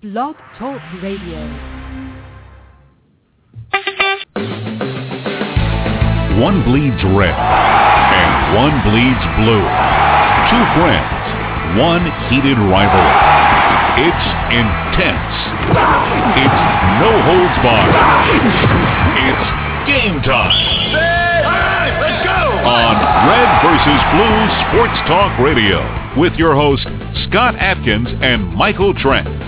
Blog Talk Radio. One bleeds red and one bleeds blue. Two friends, one heated rivalry. It's intense. It's no holds barred. It's game time. Let's go! On Red versus Blue Sports Talk Radio with your hosts Scott Atkins and Michael Trent.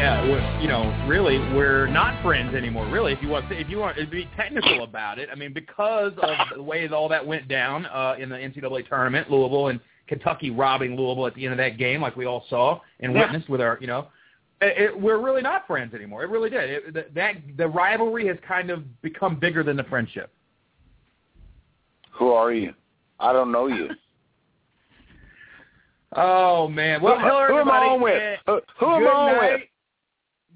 Yeah, you know, really, we're not friends anymore. Really, if you want, if you want to be technical about it, I mean, because of the way all that went down uh, in the NCAA tournament, Louisville and Kentucky robbing Louisville at the end of that game, like we all saw and Yeah. witnessed with our, you know, it, it, we're really not friends anymore. It really did. It, that, that the rivalry has kind of become bigger than the friendship. Who are you? I don't know you. Oh man! Well, Who- hello who am I on with? Eh, Who- who am I on with?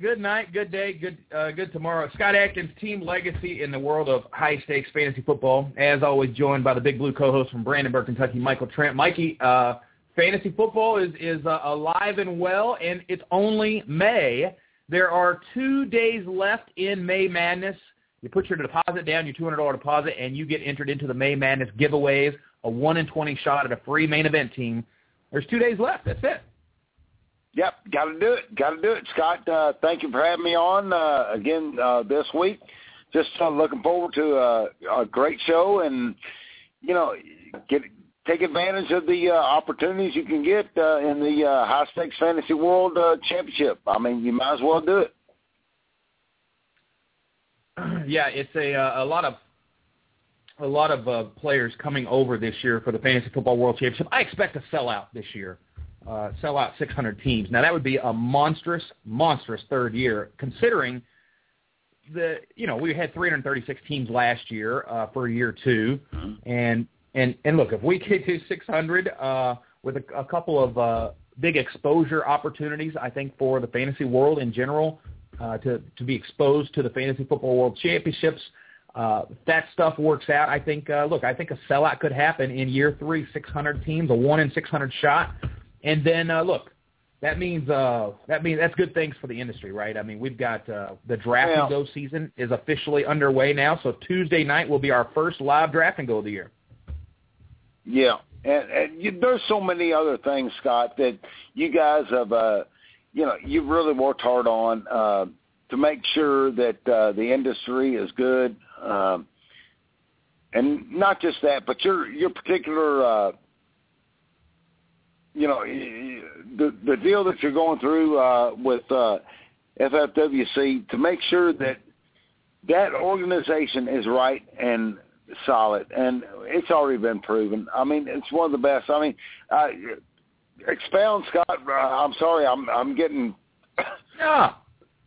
Good night, good day, good uh, good tomorrow. Scott Atkins, team legacy in the world of high stakes fantasy football. As always, joined by the Big Blue co-host from Brandenburg, Kentucky, Michael Trent. Mikey, uh, fantasy football is is uh, alive and well, and it's only May. There are two days left in May Madness. You put your deposit down, your two hundred dollar deposit, and you get entered into the May Madness giveaways. A one in twenty shot at a free main event team. There's two days left. That's it. Yep, got to do it. Got to do it. Scott, uh, thank you for having me on uh, again uh, this week. Just uh, looking forward to uh, a great show and, you know, get take advantage of the uh, opportunities you can get uh, in the uh, high stakes fantasy world uh, championship. I mean, you might as well do it. yeah, it's a uh, a lot of a lot of uh, players coming over this year for the Fantasy Football World Championship. I expect a sellout this year, uh, sell out 600 teams. Now that would be a monstrous, monstrous third year, considering the you know we had 336 teams last year uh, for year 2 and and and look if we get to 600 uh, with a, a couple of uh, big exposure opportunities, I think for the fantasy world in general uh, to to be exposed to the Fantasy Football World Championships. Uh, that stuff works out, I think. Uh, look, I think a sellout could happen in year three, 600 teams, a one in 600 shot, and then uh, look, that means uh, that means that's good things for the industry, right? I mean, we've got uh, the draft Yeah. and go season is officially underway now, so Tuesday night will be our first live draft and go of the year. Yeah, and, and you, there's so many other things, Scott, that you guys have, uh, you know, you've really worked hard on uh, to make sure that uh, the industry is good, um, and not just that, but your your particular, uh, you know, the the deal that you're going through uh, with uh, FFWC to make sure that that organization is right and solid, and it's already been proven. I mean, it's one of the best. I mean, uh, expound, Scott. Uh, I'm sorry, I'm I'm getting. Yeah.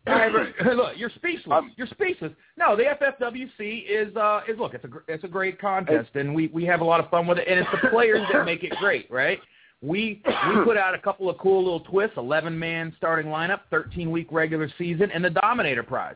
Hey, look, you're speechless. Um, you're speechless. No, the FFWC is uh is look, it's a it's a great contest, and we we have a lot of fun with it, and it's the players that make it great, right? We we put out a couple of cool little twists: eleven man starting lineup, thirteen week regular season, and the Dominator Prize.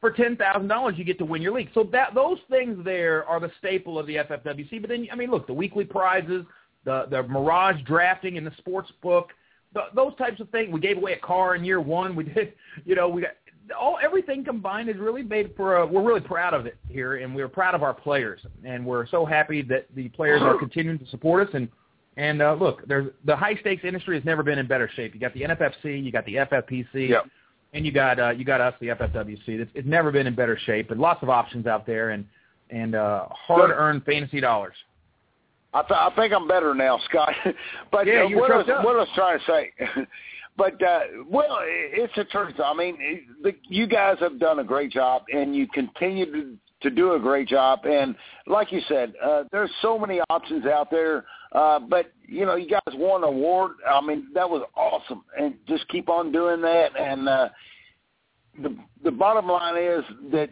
For ten thousand dollars, you get to win your league. So that those things there are the staple of the FFWC. But then, I mean, look, the weekly prizes, the the Mirage drafting in the sports book, th- those types of things. We gave away a car in year one. We did, you know, we got all everything combined is really made for. A, we're really proud of it here, and we're proud of our players, and we're so happy that the players are continuing to support us. And and uh, look, there's the high stakes industry has never been in better shape. You got the NFFC, you got the FFPC. Yep. And you got uh, you got us, the FFWC. It's, it's never been in better shape, and lots of options out there, and and uh, hard-earned fantasy dollars. I, th- I think I'm better now, Scott. but Yeah, uh, you what, I was, up. what I was trying to say, but uh, well, it's the truth. I mean, the, you guys have done a great job, and you continue to to do a great job. And like you said, uh, there's so many options out there. Uh, but you know, you guys won an award. I mean, that was awesome, and just keep on doing that. And uh, the the bottom line is that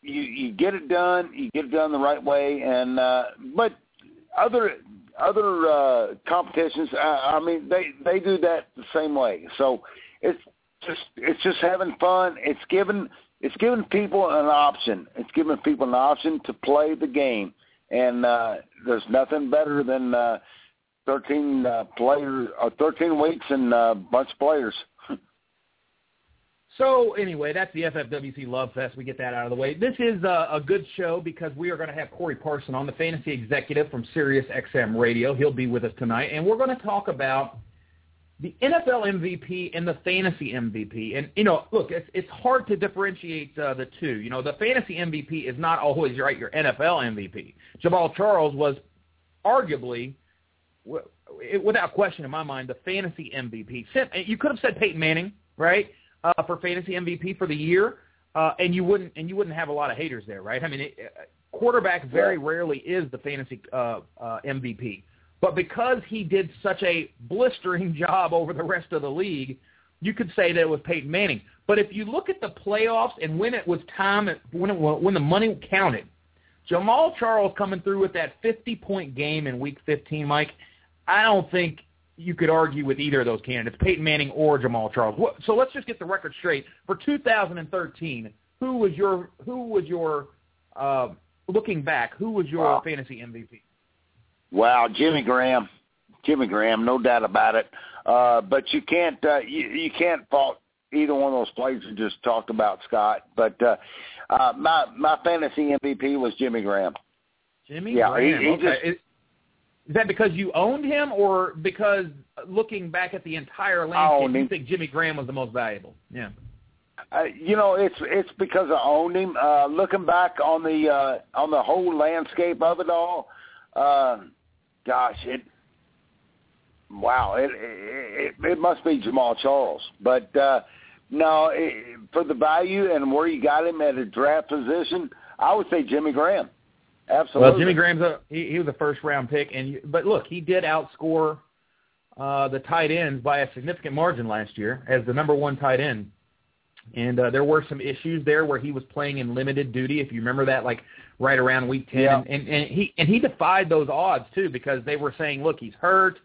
you you get it done, you get it done the right way, and uh, but other other uh, competitions, I, I mean, they they do that the same way. So it's just it's just having fun. It's giving it's giving people an option. It's giving people an option to play the game, and uh, there's nothing better than uh, 13 uh, players or uh, 13 weeks and a uh, bunch of players. So anyway, that's the FFWC Love Fest. We get that out of the way. This is a, a good show because we are going to have Corey Parson on, the fantasy executive from Sirius XM Radio. He'll be with us tonight, and we're going to talk about the NFL MVP and the fantasy MVP. And you know, look, it's it's hard to differentiate uh, the two. You know, the fantasy MVP is not always right. Your NFL MVP. Jamaal Charles was arguably, without question in my mind, the fantasy MVP. You could have said Peyton Manning, right? uh, for fantasy MVP for the year, uh, and you wouldn't and you wouldn't have a lot of haters there, right? I mean, it, uh, quarterback very rarely is the fantasy uh, uh, MVP, but because he did such a blistering job over the rest of the league, you could say that it was Peyton Manning. But if you look at the playoffs and when it was time, when it, when the money counted, Jamaal Charles coming through with that 50 point game in Week 15, Mike. I don't think you could argue with either of those candidates, Peyton Manning or Jamaal Charles. So let's just get the record straight. For 2013, who was your who was your uh, looking back? Who was your wow. fantasy MVP? Wow, Jimmy Graham, Jimmy Graham, no doubt about it. Uh, but you can't uh, you, you can't fault either one of those plays you just talked about, Scott. But uh, uh, my my fantasy MVP was Jimmy Graham. Jimmy yeah, Graham. He, he okay. just, is that because you owned him, or because looking back at the entire landscape, you think Jimmy Graham was the most valuable? Yeah. Uh, you know, it's it's because I owned him. Uh, looking back on the uh, on the whole landscape of it all, uh, gosh, it wow, it, it it must be Jamaal Charles. But uh, no, it, for the value and where you got him at a draft position, I would say Jimmy Graham. Absolutely. Well, Jimmy Graham's a he, he was a first round pick, and but look, he did outscore uh, the tight ends by a significant margin last year as the number one tight end. And uh, there were some issues there where he was playing in limited duty, if you remember that, like right around week ten. Yeah. And, and, he and he defied those odds too because they were saying, look, he's hurt.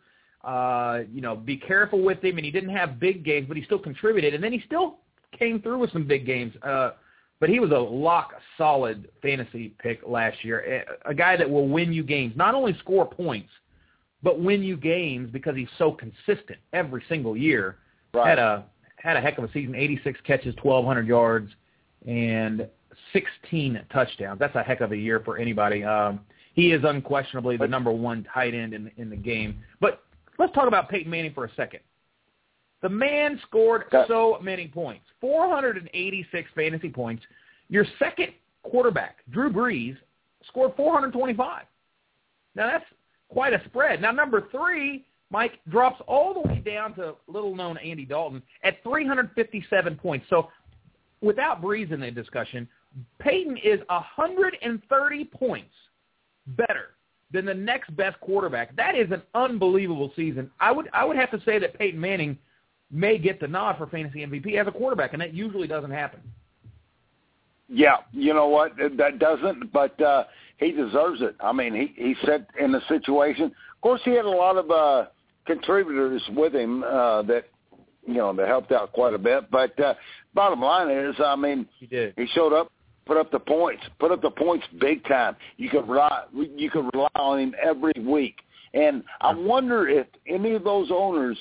Uh, you know, be careful with him. And he didn't have big games, but he still contributed. And then he still came through with some big games. Uh, but he was a lock solid fantasy pick last year. A guy that will win you games, not only score points, but win you games because he's so consistent every single year. Right. Had a had a heck of a season, 86 catches, 1200 yards and 16 touchdowns. That's a heck of a year for anybody. Um he is unquestionably the number 1 tight end in in the game. But let's talk about Peyton Manning for a second. The man scored so many points, 486 fantasy points. Your second quarterback, Drew Brees, scored 425. Now that's quite a spread. Now number three, Mike drops all the way down to little-known Andy Dalton at 357 points. So without Brees in the discussion, Peyton is 130 points better than the next best quarterback. That is an unbelievable season. I would I would have to say that Peyton Manning – may get the nod for fantasy MVP as a quarterback, and that usually doesn't happen. Yeah, you know what? That doesn't, but uh, he deserves it. I mean, he he set in the situation. Of course, he had a lot of uh, contributors with him uh, that you know that helped out quite a bit. But uh, bottom line is, I mean, he did. He showed up, put up the points, put up the points big time. You could rely you could rely on him every week. And I wonder if any of those owners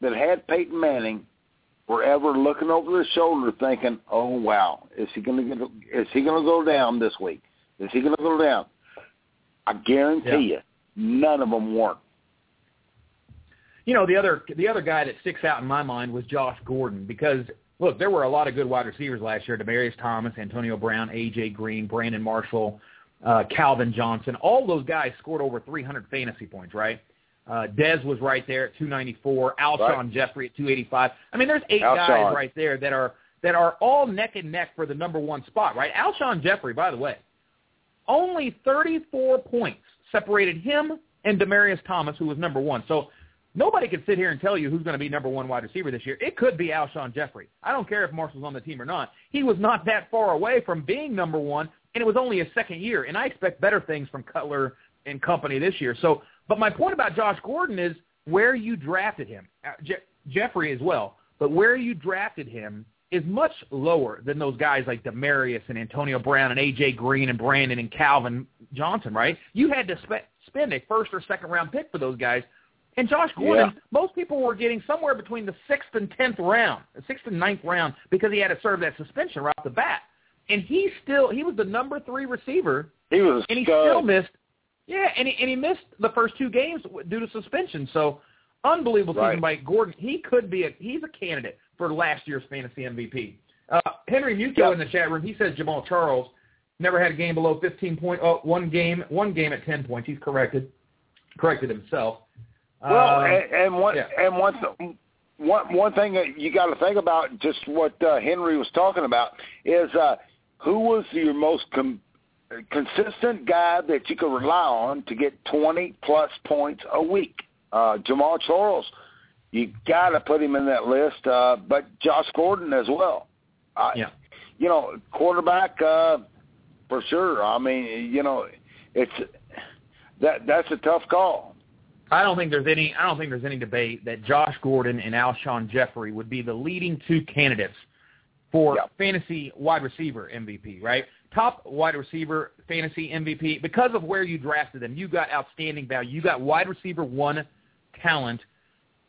that had Peyton Manning were ever looking over their shoulder thinking, "Oh wow, is he going to get? Is he going to go down this week? Is he going to go down?" I guarantee yeah. you, none of them weren't. You know, the other the other guy that sticks out in my mind was Josh Gordon because look, there were a lot of good wide receivers last year: Demaryius Thomas, Antonio Brown, AJ Green, Brandon Marshall, uh, Calvin Johnson. All those guys scored over 300 fantasy points, right? Uh, Dez was right there at 294. Alshon right. Jeffery at 285. I mean, there's eight Alshon. guys right there that are that are all neck and neck for the number one spot, right? Alshon Jeffery, by the way, only 34 points separated him and Demaryius Thomas, who was number one. So nobody can sit here and tell you who's going to be number one wide receiver this year. It could be Alshon Jeffery. I don't care if Marshall's on the team or not. He was not that far away from being number one, and it was only his second year. And I expect better things from Cutler and company this year. So, but my point about Josh Gordon is where you drafted him, uh, Je- Jeffery as well, but where you drafted him is much lower than those guys like Demaryius and Antonio Brown and AJ Green and Brandon and Calvin Johnson, right? You had to spe- spend a first or second round pick for those guys. And Josh Gordon, Yeah. most people were getting somewhere between the sixth and tenth round, the sixth and ninth round, because he had to serve that suspension right off the bat. And he still he was the number three receiver He was and he stud. still missed. Yeah, and he and he missed the first two games due to suspension. So unbelievable season by Gordon. He could be a he's a candidate for last year's fantasy MVP. Uh, Henry Muto Yep. in the chat room. He says Jamaal Charles never had a game below 15 point. Oh, one game, one game at 10 points. He's corrected, corrected himself. Well, Um, and, and one yeah. and one th- one one thing that you got to think about, just what uh, Henry was talking about, is uh, who was your most com- consistent guy that you could rely on to get twenty plus points a week. Uh, Jamaal Charles, you got to put him in that list, uh, but Josh Gordon as well. I, Yeah. you know, quarterback uh, for sure. I mean, you know, it's that that's a tough call. I don't think there's any. I don't think there's any debate that Josh Gordon and Alshon Jeffery would be the leading two candidates for Yep. fantasy wide receiver MVP. Right, top wide receiver fantasy MVP because of where you drafted them. You got outstanding value. You got wide receiver one talent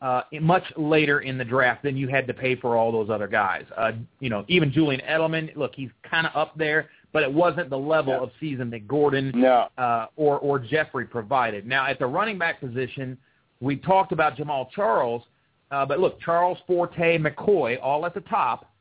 uh, much later in the draft than you had to pay for all those other guys. Uh, you know, even Julian Edelman. Look, he's kind of up there, but it wasn't the level of season that Gordon No. uh, or or Jeffery provided. Now at the running back position, we talked about Jamaal Charles, uh, but look, Charles Forte, McCoy, all at the top.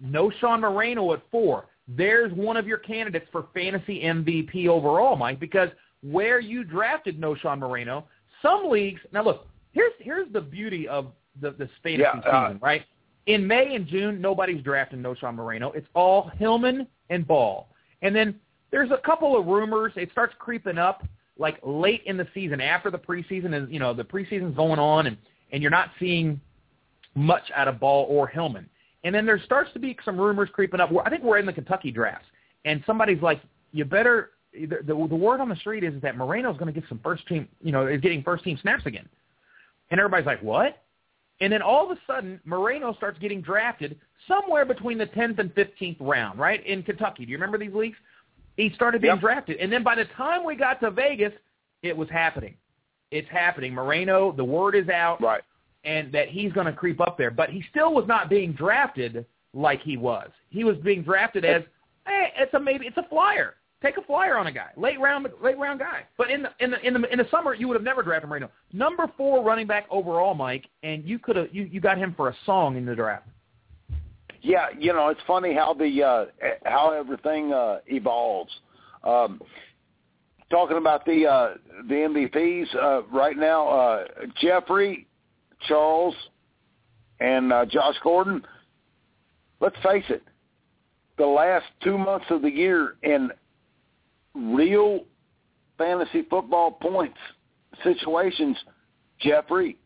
No Sean Moreno at four. There's one of your candidates for fantasy MVP overall, Mike, because where you drafted Knowshon Moreno, some leagues. Now look, here's here's the beauty of the the fantasy Yeah, uh, season, right? In May and June, nobody's drafting No Moreno. It's all Hillman and Ball. And then there's a couple of rumors. It starts creeping up like late in the season after the preseason is, you know, the preseason's going on and, and you're not seeing much out of Ball or Hillman. And then there starts to be some rumors creeping up. I think we're in the Kentucky drafts. And somebody's like, you better, the, the, the word on the street is that Moreno's going to get some first team, you know, is getting first team snaps again. And everybody's like, what? And then all of a sudden, Moreno starts getting drafted somewhere between the 10th and 15th round, right, in Kentucky. Do you remember these leagues? He started being Yep. drafted. And then by the time we got to Vegas, it was happening. It's happening. Moreno, the word is out Right. and that he's going to creep up there. But he still was not being drafted like he was. He was being drafted as, hey, it's a maybe, it's a flyer. Take a flyer on a guy, late round, late round guy. But in the in the in the in the summer, you would have never drafted Moreno. Number four running back overall, Mike, and you could have you you got him for a song in the draft. Yeah, you know, it's funny how the uh, how everything uh, evolves. Um, talking about the uh, the MVPs uh, right now, uh, Jeffery, Charles, and uh, Josh Gordon. Let's face it, the last two months of the year in real fantasy football points situations, Jeffery,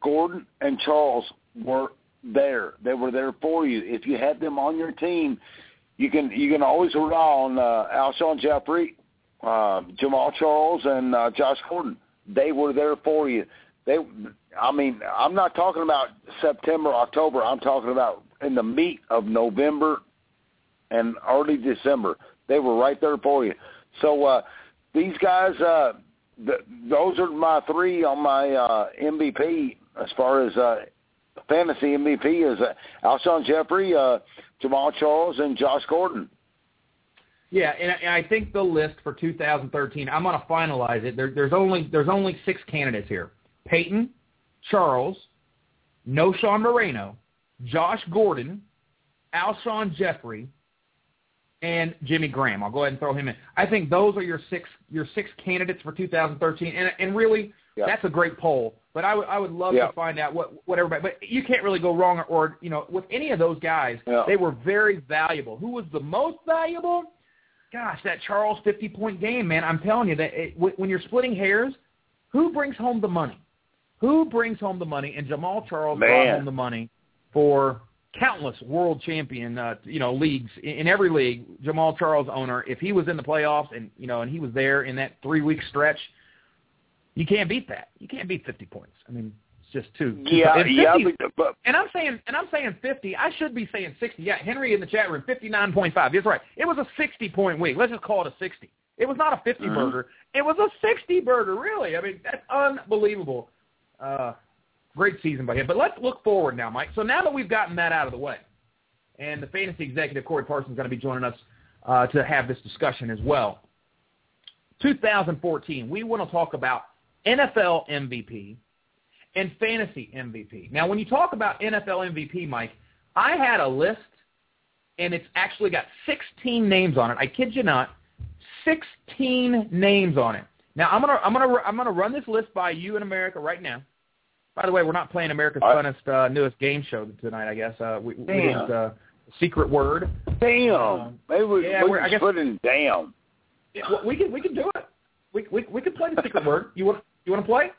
Gordon, and Charles were there. They were there for you. If you had them on your team, you can you can always rely on uh, Alshon Jeffery, uh, Jamaal Charles, and uh, Josh Gordon. They were there for you. They, I mean, I'm not talking about September, October. I'm talking about in the meat of November and early December. They were right there for you. So uh, these guys, uh, th- those are my three on my uh, MVP as far as uh, fantasy MVP is uh, Alshon Jeffery, uh, Jamaal Charles, and Josh Gordon. Yeah, and I, think the list for 2013, I'm going to finalize it. There, there's only there's only six candidates here: Peyton, Charles, Knowshon Moreno, Josh Gordon, Alshon Jeffery, and Jimmy Graham. I'll go ahead and throw him in. I think those are your six your six candidates for 2013, and and really Yeah. that's a great poll. But I would I would love Yeah. to find out what what everybody. But you can't really go wrong, or, or you know, with any of those guys, Yeah. they were very valuable. Who was the most valuable? Gosh, that Charles 50 point game, man. I'm telling you that it, when you're splitting hairs, who brings home the money? Who brings home the money? And Jamaal Charles Man. brought home the money for countless world champion, uh, you know, leagues in, every league. Jamaal Charles owner, if he was in the playoffs and you know, and he was there in that three week stretch, you can't beat that. You can't beat 50 points. I mean, it's just too. Yeah, and yeah, but, but and I'm saying, and I'm saying 50. I should be saying 60. Yeah, Henry in the chat room, 59.5. That's right. It was a 60 point week. Let's just call it a 60. It was not a 50 Mhm. burger. It was a 60 burger. Really. I mean, that's unbelievable. Uh, great season by him. But let's look forward now, Mike. So now that we've gotten that out of the way, and the fantasy executive Corey Parsons is going to be joining us uh, to have this discussion as well. 2014, we want to talk about NFL MVP and fantasy MVP. Now, when you talk about NFL MVP, Mike, I had a list, and it's actually got 16 names on it. I kid you not, 16 names on it. Now, I'm gonna I'm gonna I'm gonna run this list by you in America right now. By the way, we're not playing America's All right. funnest uh, newest game show tonight. I guess uh, we, we Damn. didn't, uh, secret word. damn, Um, maybe we, yeah, we we're- I just guess- put in damn. Yeah, well, we can we can do it. We we we can play the secret word. You want you want to play?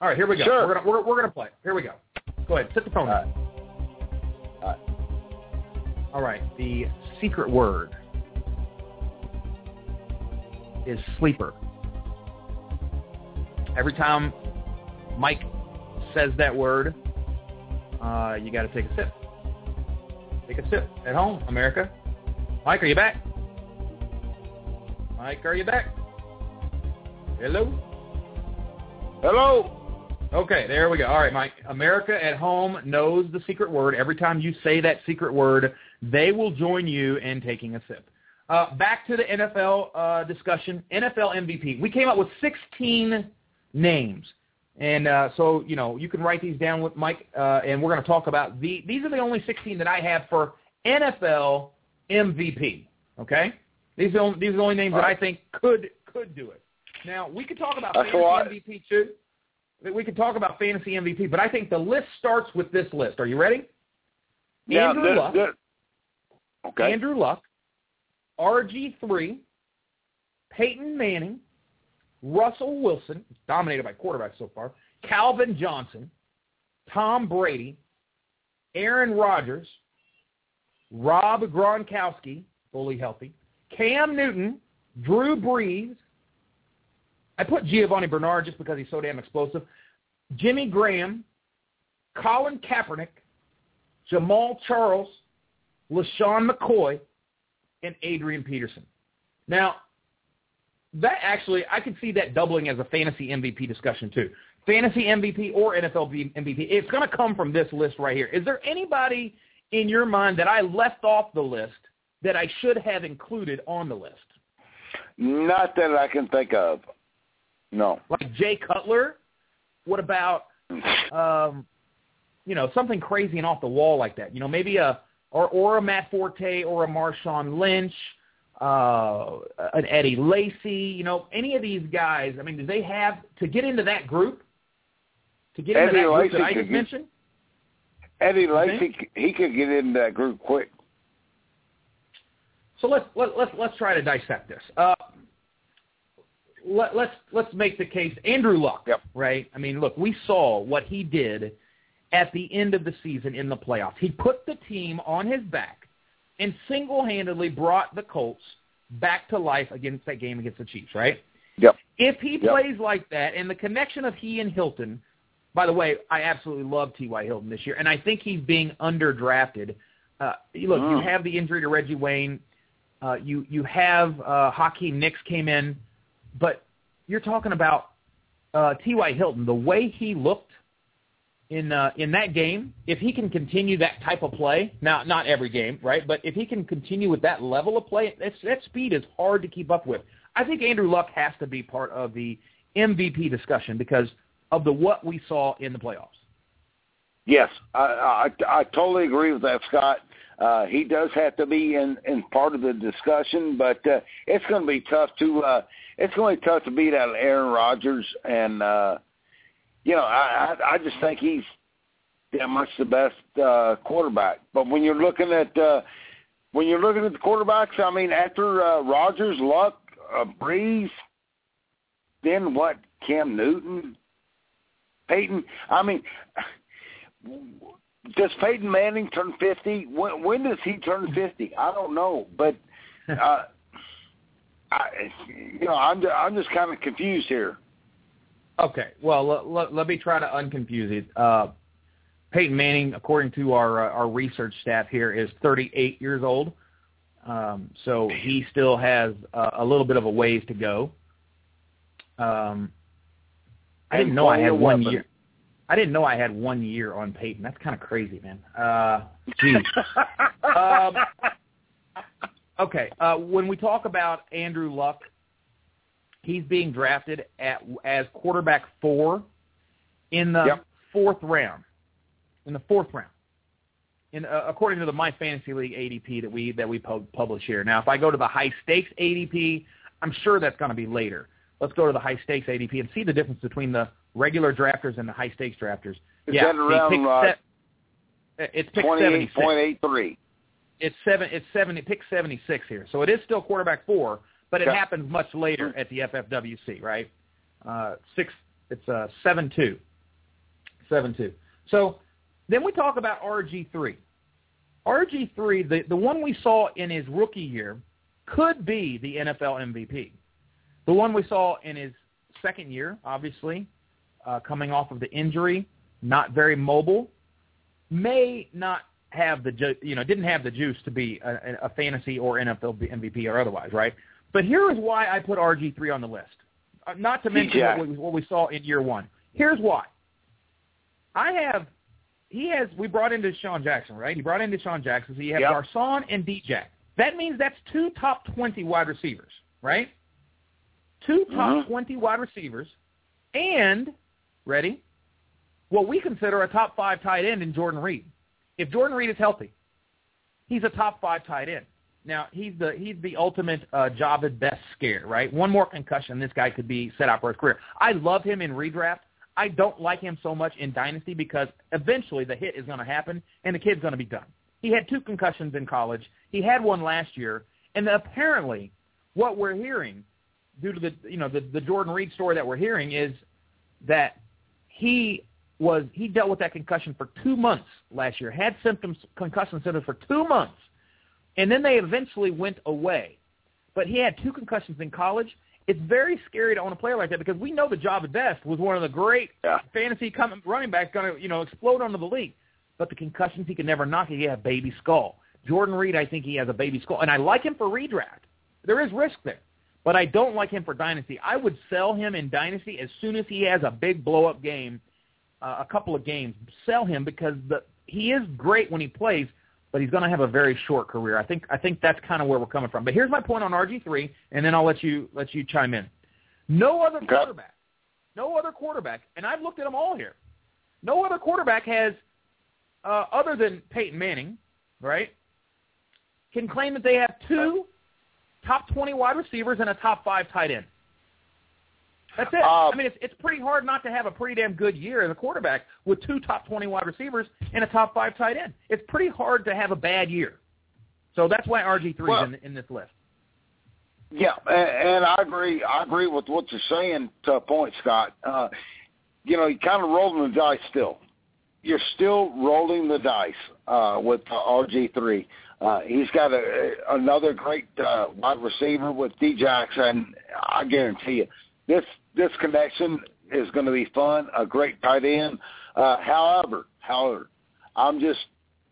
All right, here we go. Sure. We're gonna we're, we're gonna play. Here we go. Go ahead. Sit the phone All right. All right. All right. The secret word is sleeper. Every time Mike says that word, uh, you got to take a sip. Take a sip at home, America. Mike, are you back? Mike, are you back? Hello. Hello. Okay, there we go. All right, Mike. America at home knows the secret word. Every time you say that secret word, they will join you in taking a sip. Uh, back to the NFL uh, discussion. NFL MVP. We came up with 16 names. And uh, so, you know, you can write these down with Mike, uh, and we're going to talk about the. These are the only 16 that I have for NFL MVP. Okay, these are the only, these are the only names that I think could could do it. Now we could talk about That's fantasy. MVP too. We could talk about fantasy MVP, but I think the list starts with this list. Are you ready? Now, Andrew the- Luck. the- okay. Andrew Luck, RG3, Peyton Manning, Russell Wilson, dominated by quarterbacks so far, Calvin Johnson, Tom Brady, Aaron Rodgers, Rob Gronkowski, fully healthy, Cam Newton, Drew Brees. I put Giovani Bernard just because he's so damn explosive. Jimmy Graham, Colin Kaepernick, Jamaal Charles, LeSean McCoy, and Adrian Peterson. Now, that actually, I could see that doubling as a fantasy MVP discussion too. Fantasy MVP or NFL MVP. It's going to come from this list right here. Is there anybody in your mind that I left off the list that I should have included on the list? Not that I can think of. No. Like Jay Cutler? What about um, you know, something crazy and off the wall like that. You know, maybe a or or a Matt Forte or a Marshawn Lynch, uh, an Eddie Lacy. You know, any of these guys. I mean, do they have to get into that group? To get into Eddie that group that I just get- mentioned? Eddie Lacy, he could get into that group quick. So let's let, let's let's try to dissect this. Uh, let, let's let's make the case. Andrew Luck, Yep. right? I mean, look, we saw what he did at the end of the season in the playoffs. He put the team on his back and single-handedly brought the Colts back to life against that game against the Chiefs, right? Yep. If he Yep. plays like that, and the connection of he and Hilton, by the way, I absolutely love T.Y. Hilton this year, and I think he's being underdrafted. Uh, look, you Mm. have the injury to Reggie Wayne. Uh, you you have uh, Hakeem Nicks came in, but you're talking about uh, T.Y. Hilton. The way he looked in uh, in that game, if he can continue that type of play, now not every game, right? But if he can continue with that level of play, that speed is hard to keep up with. I think Andrew Luck has to be part of the MVP discussion because of the what we saw in the playoffs. Yes, I, I I totally agree with that, Scott. Uh, he does have to be in in part of the discussion, but uh, it's going to be tough to uh, it's going to be tough to beat out Aaron Rodgers, and uh, you know I I, I just think he's that much the best uh, quarterback. But when you're looking at uh, when you're looking at the quarterbacks, I mean after uh, Rodgers, Luck, uh, Brees, then what? Cam Newton. Peyton, I mean, does Peyton Manning turn 50? When, when does he turn 50? I don't know, but uh, I, you know, I'm I'm just kind of confused here. Okay, well, let, let, let me try to unconfuse it. Uh, Peyton Manning, according to our uh, our research staff here, is 38 years old. Um, so he still has uh, a little bit of a ways to go. Um, I didn't know I had one year. I didn't know I had one year on Peyton. That's kind of crazy, man. Uh, geez. um, okay, uh, when we talk about Andrew Luck, he's being drafted at as quarterback four in the Yep. fourth round. In the fourth round, in uh, according to the My Fantasy League ADP that we that we pub- publish here. Now, if I go to the high stakes ADP, I'm sure that's going to be later. Let's go to the high stakes ADP and see the difference between the regular drafters and the high stakes drafters. Is yeah, that around, uh, se- it's pick seventy six. 28.83. It's seven. It's seventy. Pick seventy six here, so it is still quarterback four, but it Yeah. happens much later at the FFWC, right? Uh, six. It's uh, seven two. So then we talk about RG three. RG three, the the one we saw in his rookie year, could be the NFL MVP. The one we saw in his second year, obviously, uh, coming off of the injury, not very mobile, may not have the ju- you know didn't have the juice to be a, a fantasy or NFL MVP or otherwise, right? But here is why I put RG three on the list. Uh, not to mention what we, what we saw in year one. Here's why. I have he has we brought in DeSean Jackson, right? He brought in DeSean Jackson. So you have Yep. Garcon and DJ. That means that's two top twenty wide receivers, right? Two top Mhm. twenty wide receivers, and ready, what we consider a top five tight end in Jordan Reed. If Jordan Reed is healthy, he's a top five tight end. Now he's the he's the ultimate uh, Jahvid Best scare, right? One more concussion, this guy could be set out for his career. I love him in redraft. I don't like him so much in dynasty because eventually the hit is going to happen and the kid's going to be done. He had two concussions in college. He had one last year, and apparently, what we're hearing, due to the you know the the Jordan Reed story that we're hearing, is that he was he dealt with that concussion for two months last year, had symptoms, concussion symptoms for two months, and then they eventually went away. But he had two concussions in college. It's very scary to own a player like that because we know the Jahvid Best was one of the great Yeah. fantasy coming running backs going to you know explode onto the league. But the concussions he can never knock. He had a baby skull. Jordan Reed, I think he has a baby skull, and I like him for redraft. There is risk there, but I don't like him for dynasty. I would sell him in dynasty as soon as he has a big blow up game, uh, a couple of games. Sell him because the he is great when he plays, but he's going to have a very short career. I think I think that's kind of where we're coming from. But here's my point on RG three, and then I'll let you let you chime in. No other Okay. quarterback, no other quarterback, and I've looked at them all here. No other quarterback has, uh, other than Peyton Manning, right, can claim that they have two top 20 wide receivers and a top five tight end. That's it. Uh, I mean, it's it's pretty hard not to have a pretty damn good year as a quarterback with two top 20 wide receivers and a top five tight end. It's pretty hard to have a bad year. So that's why RG3 Well- is in, in this list. Yeah, and, and I agree. I agree with what you're saying to a point, Scott. Uh, you know, you're kind of rolling the dice still. You're still rolling the dice uh, with uh, RG3. Uh, he's got a, another great uh, wide receiver with D Jackson. I guarantee you, this this connection is going to be fun. A great tight end. Uh, however, however, I'm just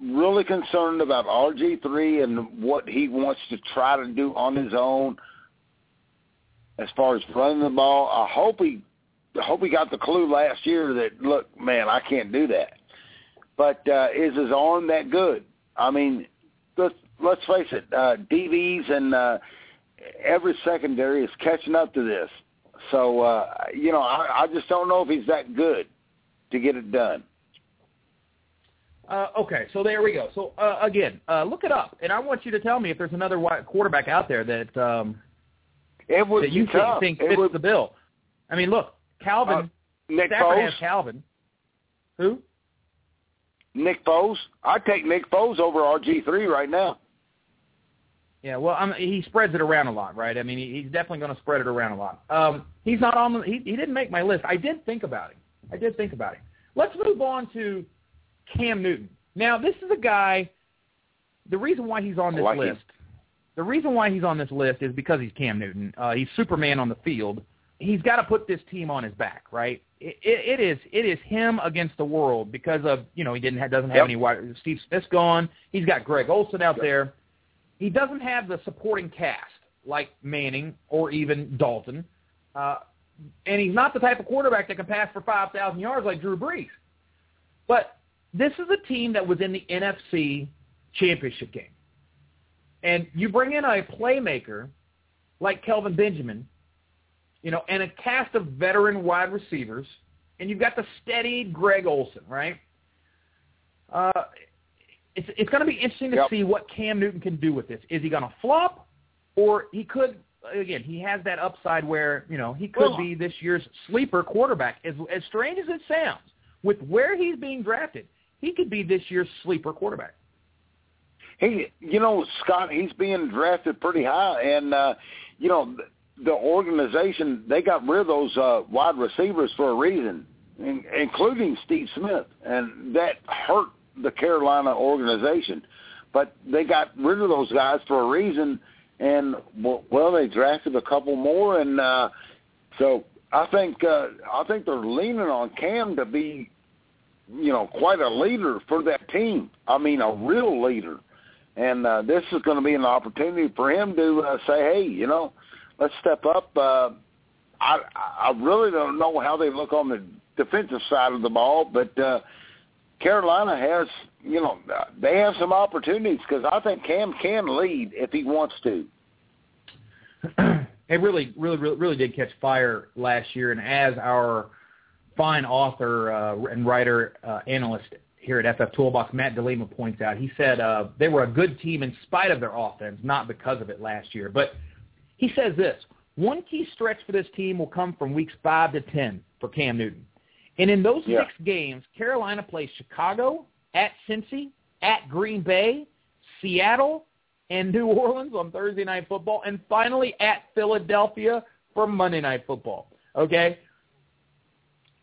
really concerned about RG3 and what he wants to try to do on his own as far as running the ball. I hope he I hope he got the clue last year that look, man, I can't do that. But uh, is his arm that good? I mean, let's let's face it, uh, DBs and uh, every secondary is catching up to this. So uh, you know, I, I just don't know if he's that good to get it done. Uh, okay, so there we go. So uh, again, uh, look it up, and I want you to tell me if there's another quarterback out there that um, It would that you think, think fits would, the bill. I mean, look, Calvin. Uh, Nick Stafford Foles. has Calvin. Who? Nick Foles. I'd take Nick Foles over RG3 right now. Yeah, well, I'm, he spreads it around a lot, right? I mean, he, he's definitely going to spread it around a lot. Um, he's not on. The, he he didn't make my list. I did think about him. I did think about him. Let's move on to Cam Newton. Now, this is a guy. The reason why he's on this like list, him. the reason why he's on this list is because he's Cam Newton. Uh, he's Superman on the field. He's got to put this team on his back, right? It, it, it is it is him against the world because of you know he didn't have, doesn't have Yep. any wide. Steve Smith's gone. He's got Greg Olsen out Yep. there. He doesn't have the supporting cast like Manning or even Dalton. Uh, and he's not the type of quarterback that can pass for 5,000 yards like Drew Brees. But this is a team that was in the NFC championship game. And you bring in a playmaker like Kelvin Benjamin, you know, and a cast of veteran wide receivers, and you've got the steady Greg Olson, right? Uh, it's it's going to be interesting to Yep. see what Cam Newton can do with this. Is he going to flop, or he could again? He has that upside where you know he could Well- be this year's sleeper quarterback. As as strange as it sounds, with where he's being drafted, he could be this year's sleeper quarterback. He, you know, Scott, he's being drafted pretty high, and uh, you know, the, organization they got rid of those uh, wide receivers for a reason, in, including Steve Smith, and that hurt the Carolina organization. But they got rid of those guys for a reason, and well, they drafted a couple more, and uh, so I think uh, I think they're leaning on Cam to be you know, quite a leader for that team. I mean, a real leader. And uh, this is going to be an opportunity for him to uh, say, hey, you know, let's step up. Uh, I, I really don't know how they look on the defensive side of the ball, but uh, Carolina has, you know, they have some opportunities because I think Cam can lead if he wants to. it really, really, really, really did catch fire last year, and as our fine author uh, and writer uh, analyst here at FF Toolbox, Matt DeLima points out, he said uh, they were a good team in spite of their offense, not because of it last year. But he says this: one key stretch for this team will come from weeks five to ten for Cam Newton, and in those Yeah. six games, Carolina plays Chicago at Cincy, at Green Bay, Seattle, and New Orleans on Thursday night football, and finally at Philadelphia for Monday night football. Okay?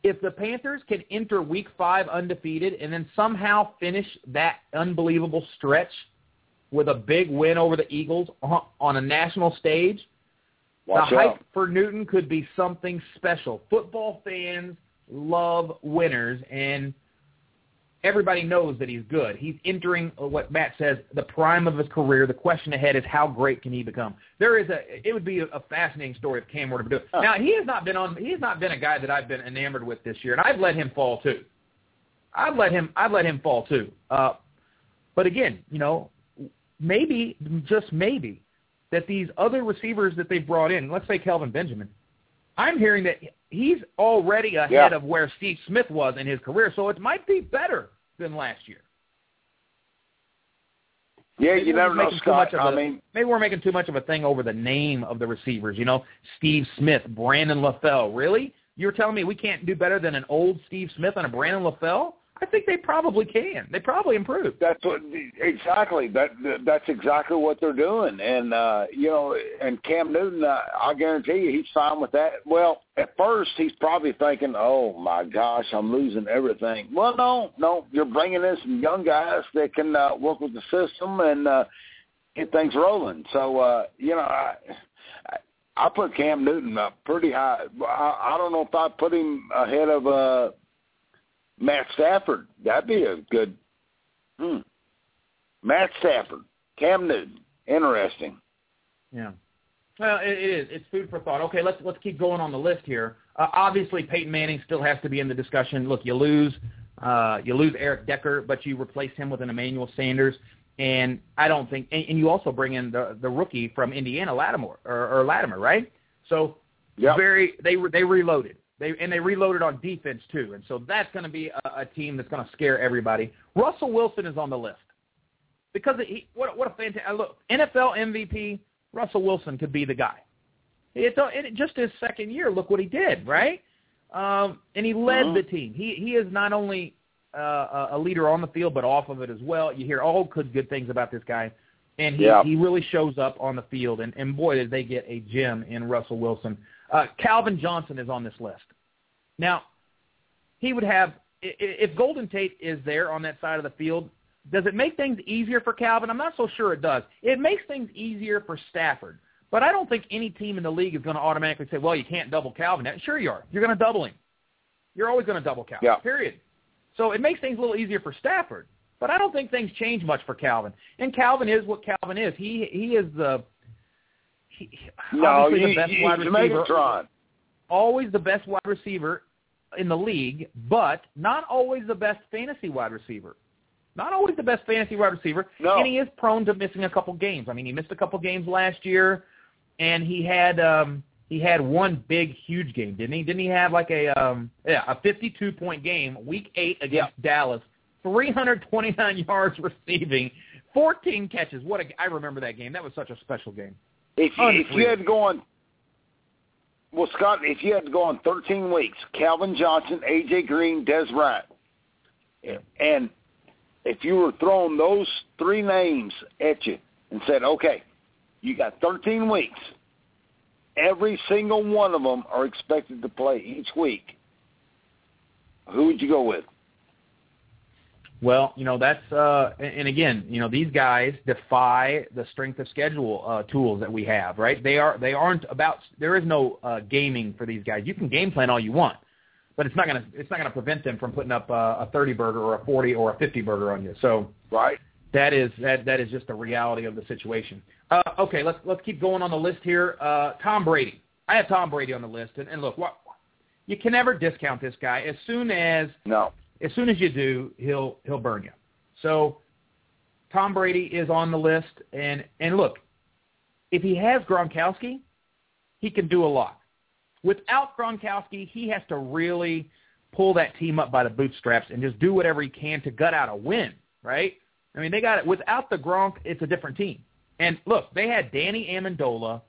If the Panthers can enter week five undefeated and then somehow finish that unbelievable stretch with a big win over the Eagles on a national stage, Watch the hype for Newton could be something special. Football fans love winners, and everybody knows that he's good. He's entering uh, what Matt says the prime of his career. The question ahead is how great can he become? There is a. It would be a, fascinating story if Cam were to do it. Now he has not been on. He has not been a guy that I've been enamored with this year, and I've let him fall too. I've let him. I've let him fall too. Uh, but again, you know, maybe just maybe that these other receivers that they've brought in, let's say Kelvin Benjamin, I'm hearing that he's already ahead Yeah. of where Steve Smith was in his career, so it might be better than last year. Yeah, Maybe you never know, making too Scott. much of I a- mean, maybe we're making too much of a thing over the name of the receivers. You know, Steve Smith, Brandon LaFell. Really? You're telling me we can't do better than an old Steve Smith and a Brandon LaFell? I think they probably can. They probably improve. That's what exactly that that's exactly what they're doing, and uh, you know, and Cam Newton, uh, I guarantee you, he's fine with that. Well, at first, he's probably thinking, "Oh my gosh, I'm losing everything." Well, no, no, you're bringing in some young guys that can uh, work with the system and uh, get things rolling. So, uh, you know, I. I put Cam Newton up pretty high. I, I don't know if I put him ahead of uh, Matt Stafford. That'd be a good. Hmm. Matt Stafford, Cam Newton, interesting. Yeah. Well, it, is. It's food for thought. Okay, let's let's keep going on the list here. Uh, obviously, Peyton Manning still has to be in the discussion. Look, you lose, uh, you lose Eric Decker, but you replace him with an Emmanuel Sanders, and I don't think. And, and you also bring in the the rookie from Indiana, Lattimore or, or Latimer, right? So Yep. very they they reloaded. They and they reloaded on defense too, and so that's going to be a, a team that's going to scare everybody. Russell Wilson is on the list because he what what a fantastic look NFL MVP. Russell Wilson could be the guy. It's a, it, just his second year. Look what he did, right? Um, and he led Mhm. the team. He he is not only uh, a- a leader on the field, but off of it as well. You hear all good good things about this guy, and he Yeah. he really shows up on the field. And and boy, did they get a gem in Russell Wilson. Uh, Calvin Johnson is on this list. Now, he would have if Golden Tate is there on that side of the field. Does it make things easier for Calvin? I'm not so sure it does. It makes things easier for Stafford, but I don't think any team in the league is going to automatically say, "Well, you can't double Calvin." Sure, you are. You're going to double him. You're always going to double Calvin. Yeah. Period. So it makes things a little easier for Stafford, but I don't think things change much for Calvin. And Calvin is what Calvin is. He he is the he, no, obviously you, the best you, wide receiver. Megatron. Always the best wide receiver in the league, but not always the best fantasy wide receiver. Not always the best fantasy wide receiver, No. and he is prone to missing a couple games. I mean, he missed a couple games last year, and he had um, he had one big, huge game, didn't he? Didn't he have like a um, yeah a 52 point game, week eight against Dallas, 329 yards receiving, 14 catches. What a I remember that game. That was such a special game. If you, if you had to go on, well, Scott, if you had to go on 13 weeks, Calvin Johnson, A.J. Green, Dez Bryant, and if you were throwing those three names at you and said, okay, you got 13 weeks, every single one of them are expected to play each week, who would you go with? Well, you know that's uh, and again, you know these guys defy the strength of schedule uh, tools that we have, right? They are they aren't about. There is no uh, gaming for these guys. You can game plan all you want, but it's not gonna it's not gonna prevent them from putting up uh, a thirty burger or a forty or a fifty burger on you. So Right? that is that that is just the reality of the situation. Uh, okay, let's let's keep going on the list here. Uh, Tom Brady. I have Tom Brady on the list, and, and look, what you can never discount this guy. As soon as No. As soon as you do, he'll he'll burn you. So Tom Brady is on the list, and and look, if he has Gronkowski, he can do a lot. Without Gronkowski, he has to really pull that team up by the bootstraps and just do whatever he can to gut out a win, right? I mean, they got it. Without the Gronk, it's a different team. And look, they had Danny Amendola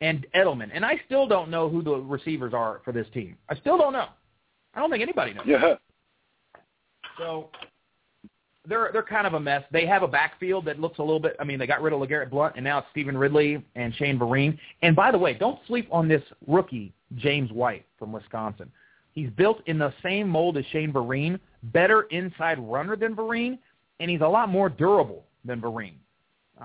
and Edelman, and I still don't know who the receivers are for this team. I still don't know. I don't think anybody knows. Yeah. So they're they're kind of a mess. They have a backfield that looks a little bit. I mean, they got rid of LeGarrette Blount, and now it's Stevan Ridley and Shane Vereen. And by the way, don't sleep on this rookie James White from Wisconsin. He's built in the same mold as Shane Vereen, better inside runner than Vereen, and he's a lot more durable than Vereen.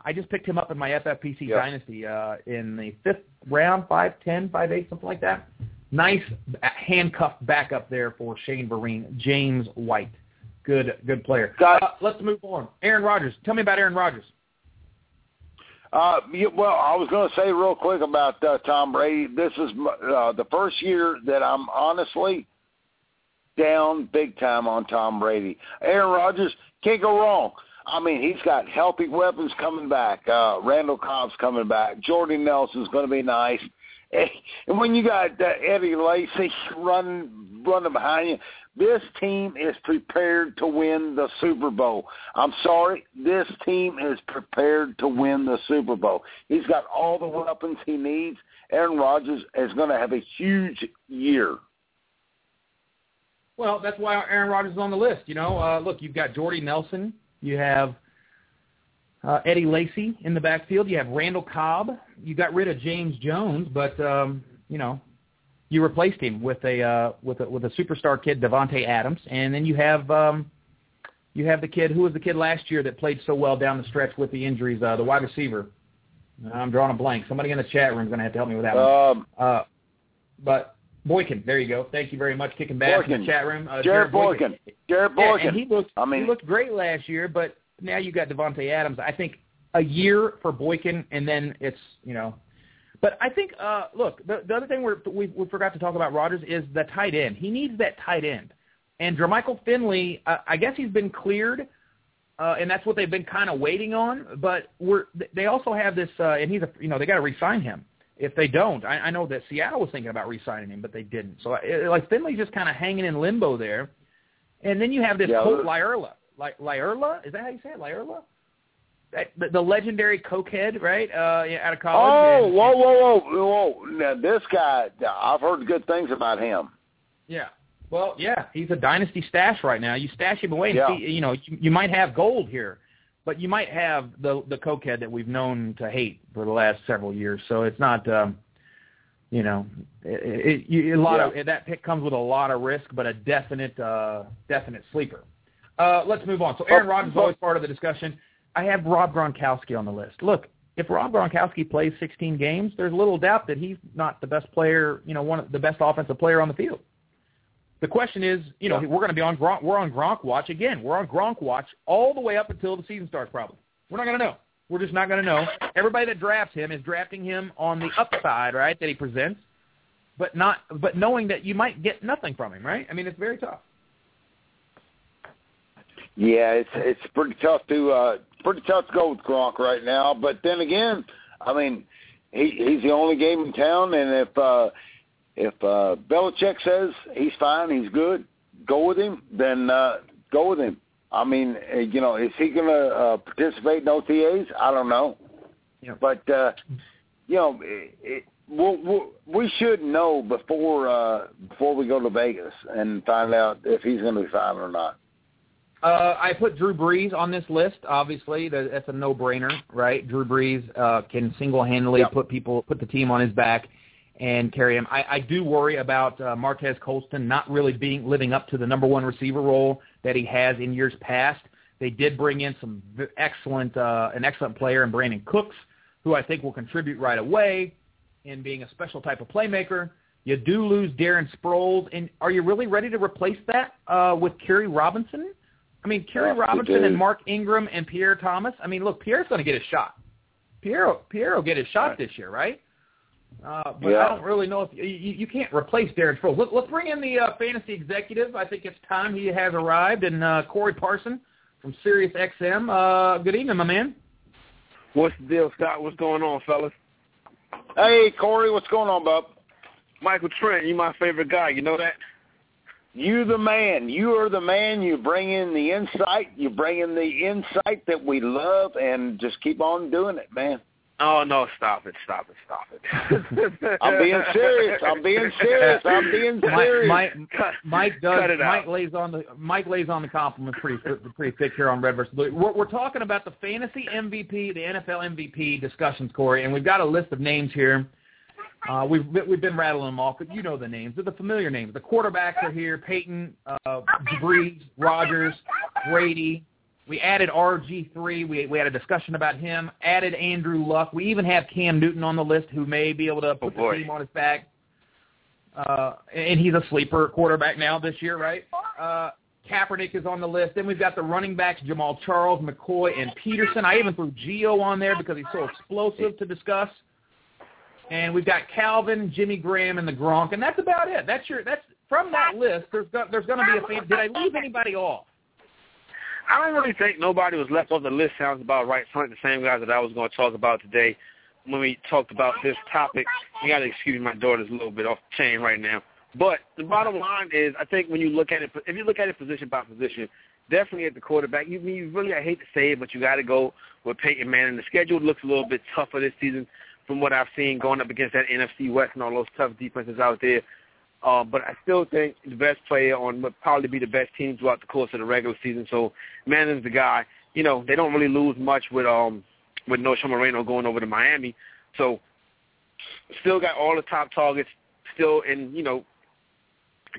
I just picked him up in my FFPC Yeah. Dynasty uh, in the fifth round, five ten, five eight, something like that. Nice handcuffed backup there for Shane Vereen, James White. Good, good player. Uh, let's move on. Aaron Rodgers. Tell me about Aaron Rodgers. Uh, you, well, I was going to say real quick about uh, Tom Brady. This is uh, the first year that I'm honestly down big time on Tom Brady. Aaron Rodgers can't go wrong. I mean, he's got healthy weapons coming back. Uh, Randall Cobb's coming back. Jordy Nelson's going to be nice. And when you got uh, Eddie Lacy running running behind you, this team is prepared to win the Super Bowl. I'm sorry, this team is prepared to win the Super Bowl. He's got all the weapons he needs. Aaron Rodgers is going to have a huge year. Well, that's why Aaron Rodgers is on the list. You know, uh, look, you've got Jordy Nelson. You have uh, Eddie Lacy in the backfield. You have Randall Cobb. You got rid of James Jones, but um, you know, you replaced him with a uh, with a with a superstar kid, Davante Adams, and then you have um, you have the kid who was the kid last year that played so well down the stretch with the injuries, uh, the wide receiver. I'm drawing a blank. Somebody in the chat room is going to have to help me with that one. Um, Uh, but Boykin, there you go. Thank you very much, kicking back in the chat room. Uh, Jarrett Boykin. Jarrett Yeah, Boykin. and he looked I mean- he looked great last year, but now you got Davante Adams. I think a year for Boykin, and then it's you know. But I think uh, look, the, the other thing we're, we we forgot to talk about Rodgers is the tight end. He needs that tight end, and Jermichael Finley. Uh, I guess he's been cleared. Uh, and that's what they've been kind of waiting on, but we're they also have this, uh, and he's a you know they got to re-sign him. If they don't, I, I know that Seattle was thinking about re-signing him, but they didn't. So uh, like Finley's just kind of hanging in limbo there. And then you have this Yeah, Colt those- Lyerla. Ly- Lyerla? Is that how you say it? Lyerla? The, the legendary cokehead, right? Uh, yeah, out of college. Oh, and- whoa, whoa, whoa, whoa! Now this guy, I've heard good things about him. Yeah. Well, yeah, he's a dynasty stash right now. You stash him away, and Yeah. see, you know, you, you might have gold here, but you might have the the cokehead that we've known to hate for the last several years. So it's not. Um, you know, it, it, a lot Yeah. of that pick comes with a lot of risk, but a definite uh, definite sleeper. Uh, let's move on. So Aaron Oh, Rodgers is always part of the discussion. I have Rob Gronkowski on the list. Look, if Rob Gronkowski plays 16 games, there's little doubt that he's not the best player, you know, one of the best offensive player on the field. The question is, you know, Yeah. we're going to be on Gronk. We're on Gronk watch again. We're on Gronk watch all the way up until the season starts. Probably, we're not going to know. We're just not going to know. Everybody that drafts him is drafting him on the upside, right, that he presents, but not, but knowing that you might get nothing from him, right? I mean, it's very tough. Yeah, it's it's pretty tough to uh pretty tough to go with Gronk right now. But then again, I mean, he he's the only game in town, and if uh if uh Belichick says he's fine, he's good, go with him, then uh go with him. I mean, uh, you know, is he going to uh, participate in OTAs? I don't know, Yeah. but uh, you know, it, it, we'll, we'll, we should know before uh before we go to Vegas and find out if he's going to be fine or not. Uh, I put Drew Brees on this list. Obviously, that's a no-brainer, right? Drew Brees uh, can single-handedly Yep. put people, put the team on his back and carry him. I, I do worry about uh, Marques Colston not really being living up to the number one receiver role that he has in years past. They did bring in some v- excellent, uh, an excellent player in Brandin Cooks, who I think will contribute right away in being a special type of playmaker. You do lose Darren Sproles, and are you really ready to replace that uh, with Khiry Robinson? I mean, Khiry Robinson and Mark Ingram and Pierre Thomas. I mean, look, Pierre's going to get a shot. Pierre, Pierre will get his shot Right. this year, right? Uh, but Yeah. I don't really know if you, you, you can't replace Darren Sproles. Let, let's bring in the uh, fantasy executive. I think it's time he has arrived, and uh, Corey Parson from Sirius XM. Uh, good evening, my man. What's the deal, Scott? What's going on, fellas? Hey, Corey, what's going on, bub? Michael Trent, you my favorite guy. You know that? You the man. You are the man. You bring in the insight. You bring in the insight that we love, and just keep on doing it, man. Oh no! Stop it! Stop it! Stop it! I'm being serious. I'm being serious. I'm being serious. Mike, Mike, Mike does. cut it Mike out. lays on the Mike lays on the compliments pretty pretty thick here on Red versus Blue. We're, we're talking about the fantasy MVP, the NFL MVP discussions, Corey, and we've got a list of names here. Uh, we've we've been rattling them off, but you know the names. They're the familiar names. The quarterbacks are here: Peyton, uh, Brees, Rodgers, Brady. We added RG3. We we had a discussion about him. Added Andrew Luck. We even have Cam Newton on the list, who may be able to put the team on his back. Uh, and he's a sleeper quarterback now this year, right? Uh, Kaepernick is on the list. Then we've got the running backs, Jamaal Charles, McCoy, and Peterson. I even threw Gio on there because he's so explosive to discuss. And we've got Calvin, Jimmy Graham, and the Gronk, and that's about it. That's your that's from that list. There's go, there's going to be a fan. Did I leave anybody off? I don't really think nobody was left off the list. Sounds about right. Some of the same guys that I was going to talk about today when we talked about this topic. You got to excuse my daughter's a little bit off the chain right now. But the bottom line is, I think when you look at it, if you look at it position by position, definitely at the quarterback. You, you really, I hate to say it, but you got to go with Peyton Manning. The schedule looks a little bit tougher this season from what I've seen going up against that NFC West and all those tough defenses out there. Uh, but I still think the best player on would probably be the best team throughout the course of the regular season. So Manning's the guy. You know, they don't really lose much with um with No Moreno going over to Miami. So still got all the top targets, still in, you know,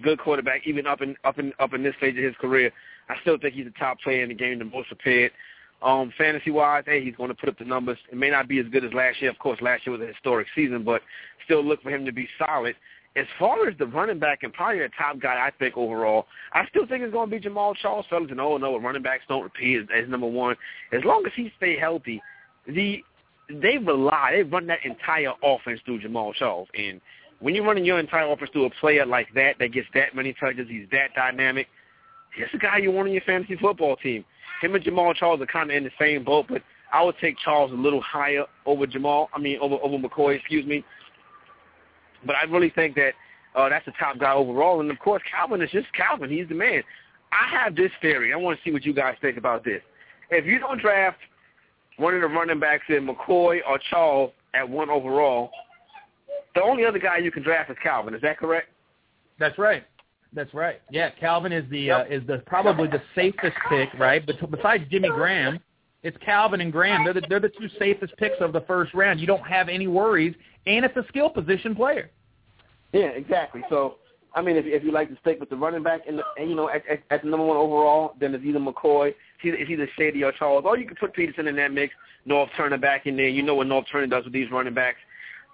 good quarterback, even up in up in up in this stage of his career. I still think he's the top player in the game, the most prepared. Um, fantasy wise, hey, he's going to put up the numbers. It may not be as good as last year. Of course, last year was a historic season, but still look for him to be solid. As far as the running back and probably the top guy, I think overall, I still think it's going to be Jamaal Charles. Fellas, and oh no, running backs don't repeat as, number one. As long as he stay healthy, the they rely, they run that entire offense through Jamaal Charles. And when you're running your entire offense through a player like that, that gets that many touches, he's that dynamic. He's the guy you want on your fantasy football team. Him and Jamaal Charles are kind of in the same boat, but I would take Charles a little higher over Jamaal. I mean, over over McCoy, excuse me. But I really think that uh, that's the top guy overall. And of course, Calvin is just Calvin. He's the man. I have this theory. I want to see what you guys think about this. If you don't draft one of the running backs in McCoy or Charles at one overall, the only other guy you can draft is Calvin. Is that correct? That's right. That's right. Yeah, Calvin is the uh, is the probably the safest pick, right? But besides Jimmy Graham, it's Calvin and Graham. They're the, they're the two safest picks of the first round. You don't have any worries, and it's a skill position player. Yeah, exactly. So, I mean, if if you like to stick with the running back and, and you know at, at, at the number one overall, then it's either McCoy, it's either, it's either Shady or Charles, or you can put Peterson in that mix. Norv Turner back in there. You know what Norv Turner does with these running backs.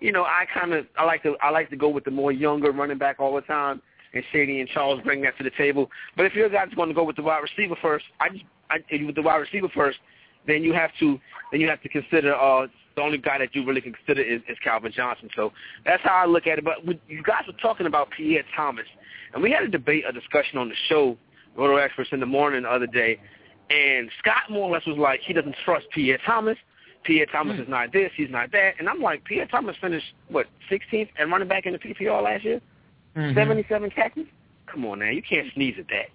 You know, I kind of I like to I like to go with the more younger running back all the time, and Shady and Charles bring that to the table. But if your guy's going to go with the wide receiver first, I just I, with the wide receiver first, then you have to then you have to consider uh, the only guy that you really can consider is, is Calvin Johnson. So that's how I look at it. But you guys were talking about Pierre Thomas, and we had a debate, a discussion on the show, Roto Experts in the morning the other day, and Scott more or less was like he doesn't trust Pierre Thomas. Pierre Thomas is not this, he's not that, and I'm like Pierre Thomas finished what 16th and running back in the PPR last year, Mhm. 77 catches. Come on now, you can't sneeze at that.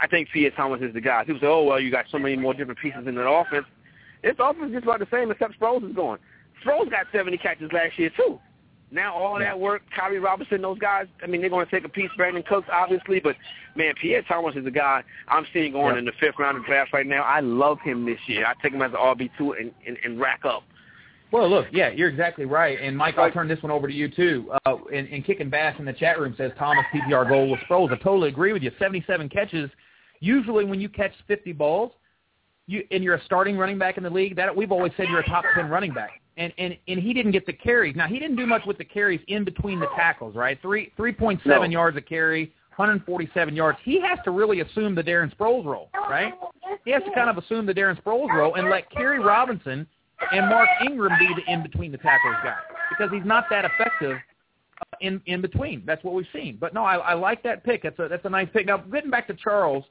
I think Pierre Thomas is the guy. People say, oh, well, you got so many more different pieces in the offense. This offense is just about the same except Sproles is going. Sproles got 70 catches last year, too. Now all that work, Khiry Robinson, those guys, I mean, they're going to take a piece, Brandin Cooks, obviously, but, man, Pierre Thomas is the guy I'm seeing going Yep. in the fifth round of draft right now. I love him this year. I take him as an RB2 and, and, and rack up. Well, look, yeah, you're exactly right. And Mike, I'll turn this one over to you too. Uh, and, and Kicking Bass in the chat room says Thomas PPR goal with Sproles. I totally agree with you. 77 catches. Usually, when you catch 50 balls, you and you're a starting running back in the league, that we've always said you're a top 10 running back. And and and he didn't get the carries. Now he didn't do much with the carries in between the tackles, right? Three 3.7 No. yards a carry, 147 yards. He has to really assume the Darren Sproles role, right? He has to kind of assume the Darren Sproles role and let Khiry Robinson and Mark Ingram be the in between the tackles guy because he's not that effective uh, in in between. That's what we've seen. But no, I, I like that pick. That's a that's a nice pick. Now getting back to Charles.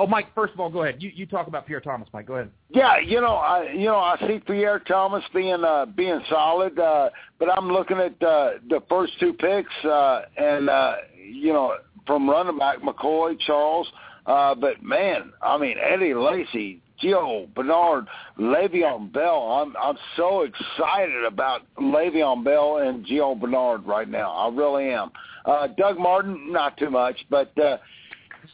Oh, Mike. First of all, go ahead. You you talk about Pierre Thomas, Mike. Go ahead. Yeah, you know, I you know I see Pierre Thomas being uh, being solid, uh, but I'm looking at uh, the first two picks, uh, and uh, you know from running back McCoy, Charles, uh, but man, I mean Eddie Lacy, Gio Bernard, Le'Veon Bell. I'm I'm so excited about Le'Veon Bell and Gio Bernard right now. I really am. Uh, Doug Martin, not too much, but. Uh,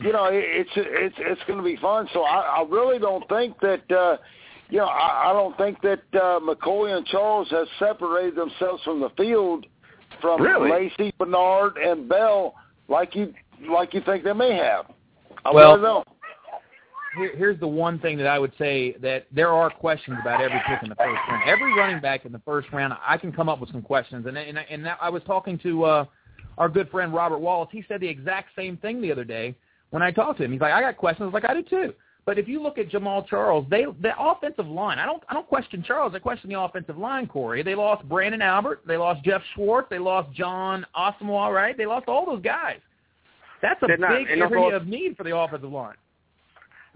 you know, it- it's it's it's going to be fun. So I, I really don't think that, uh, you know, I, I don't think that uh, McCoy and Charles have separated themselves from the field from Really? Lacy, Bernard, and Bell like you like you think they may have. I Well- really don't. Here, here's the one thing that I would say that there are questions about every pick in the first round. Every running back in the first round, I can come up with some questions. And and and I was talking to uh, our good friend Robert Wallace. He said the exact same thing the other day when I talked to him. He's like, I got questions. I like, I do too. But if you look at Jamaal Charles, they the offensive line. I don't I don't question Charles. I question the offensive line. Corey. They lost Branden Albert. They lost Geoff Schwartz. They lost Jon Asamoah. Right? They lost all those guys. That's a They're big area of need for the offensive line.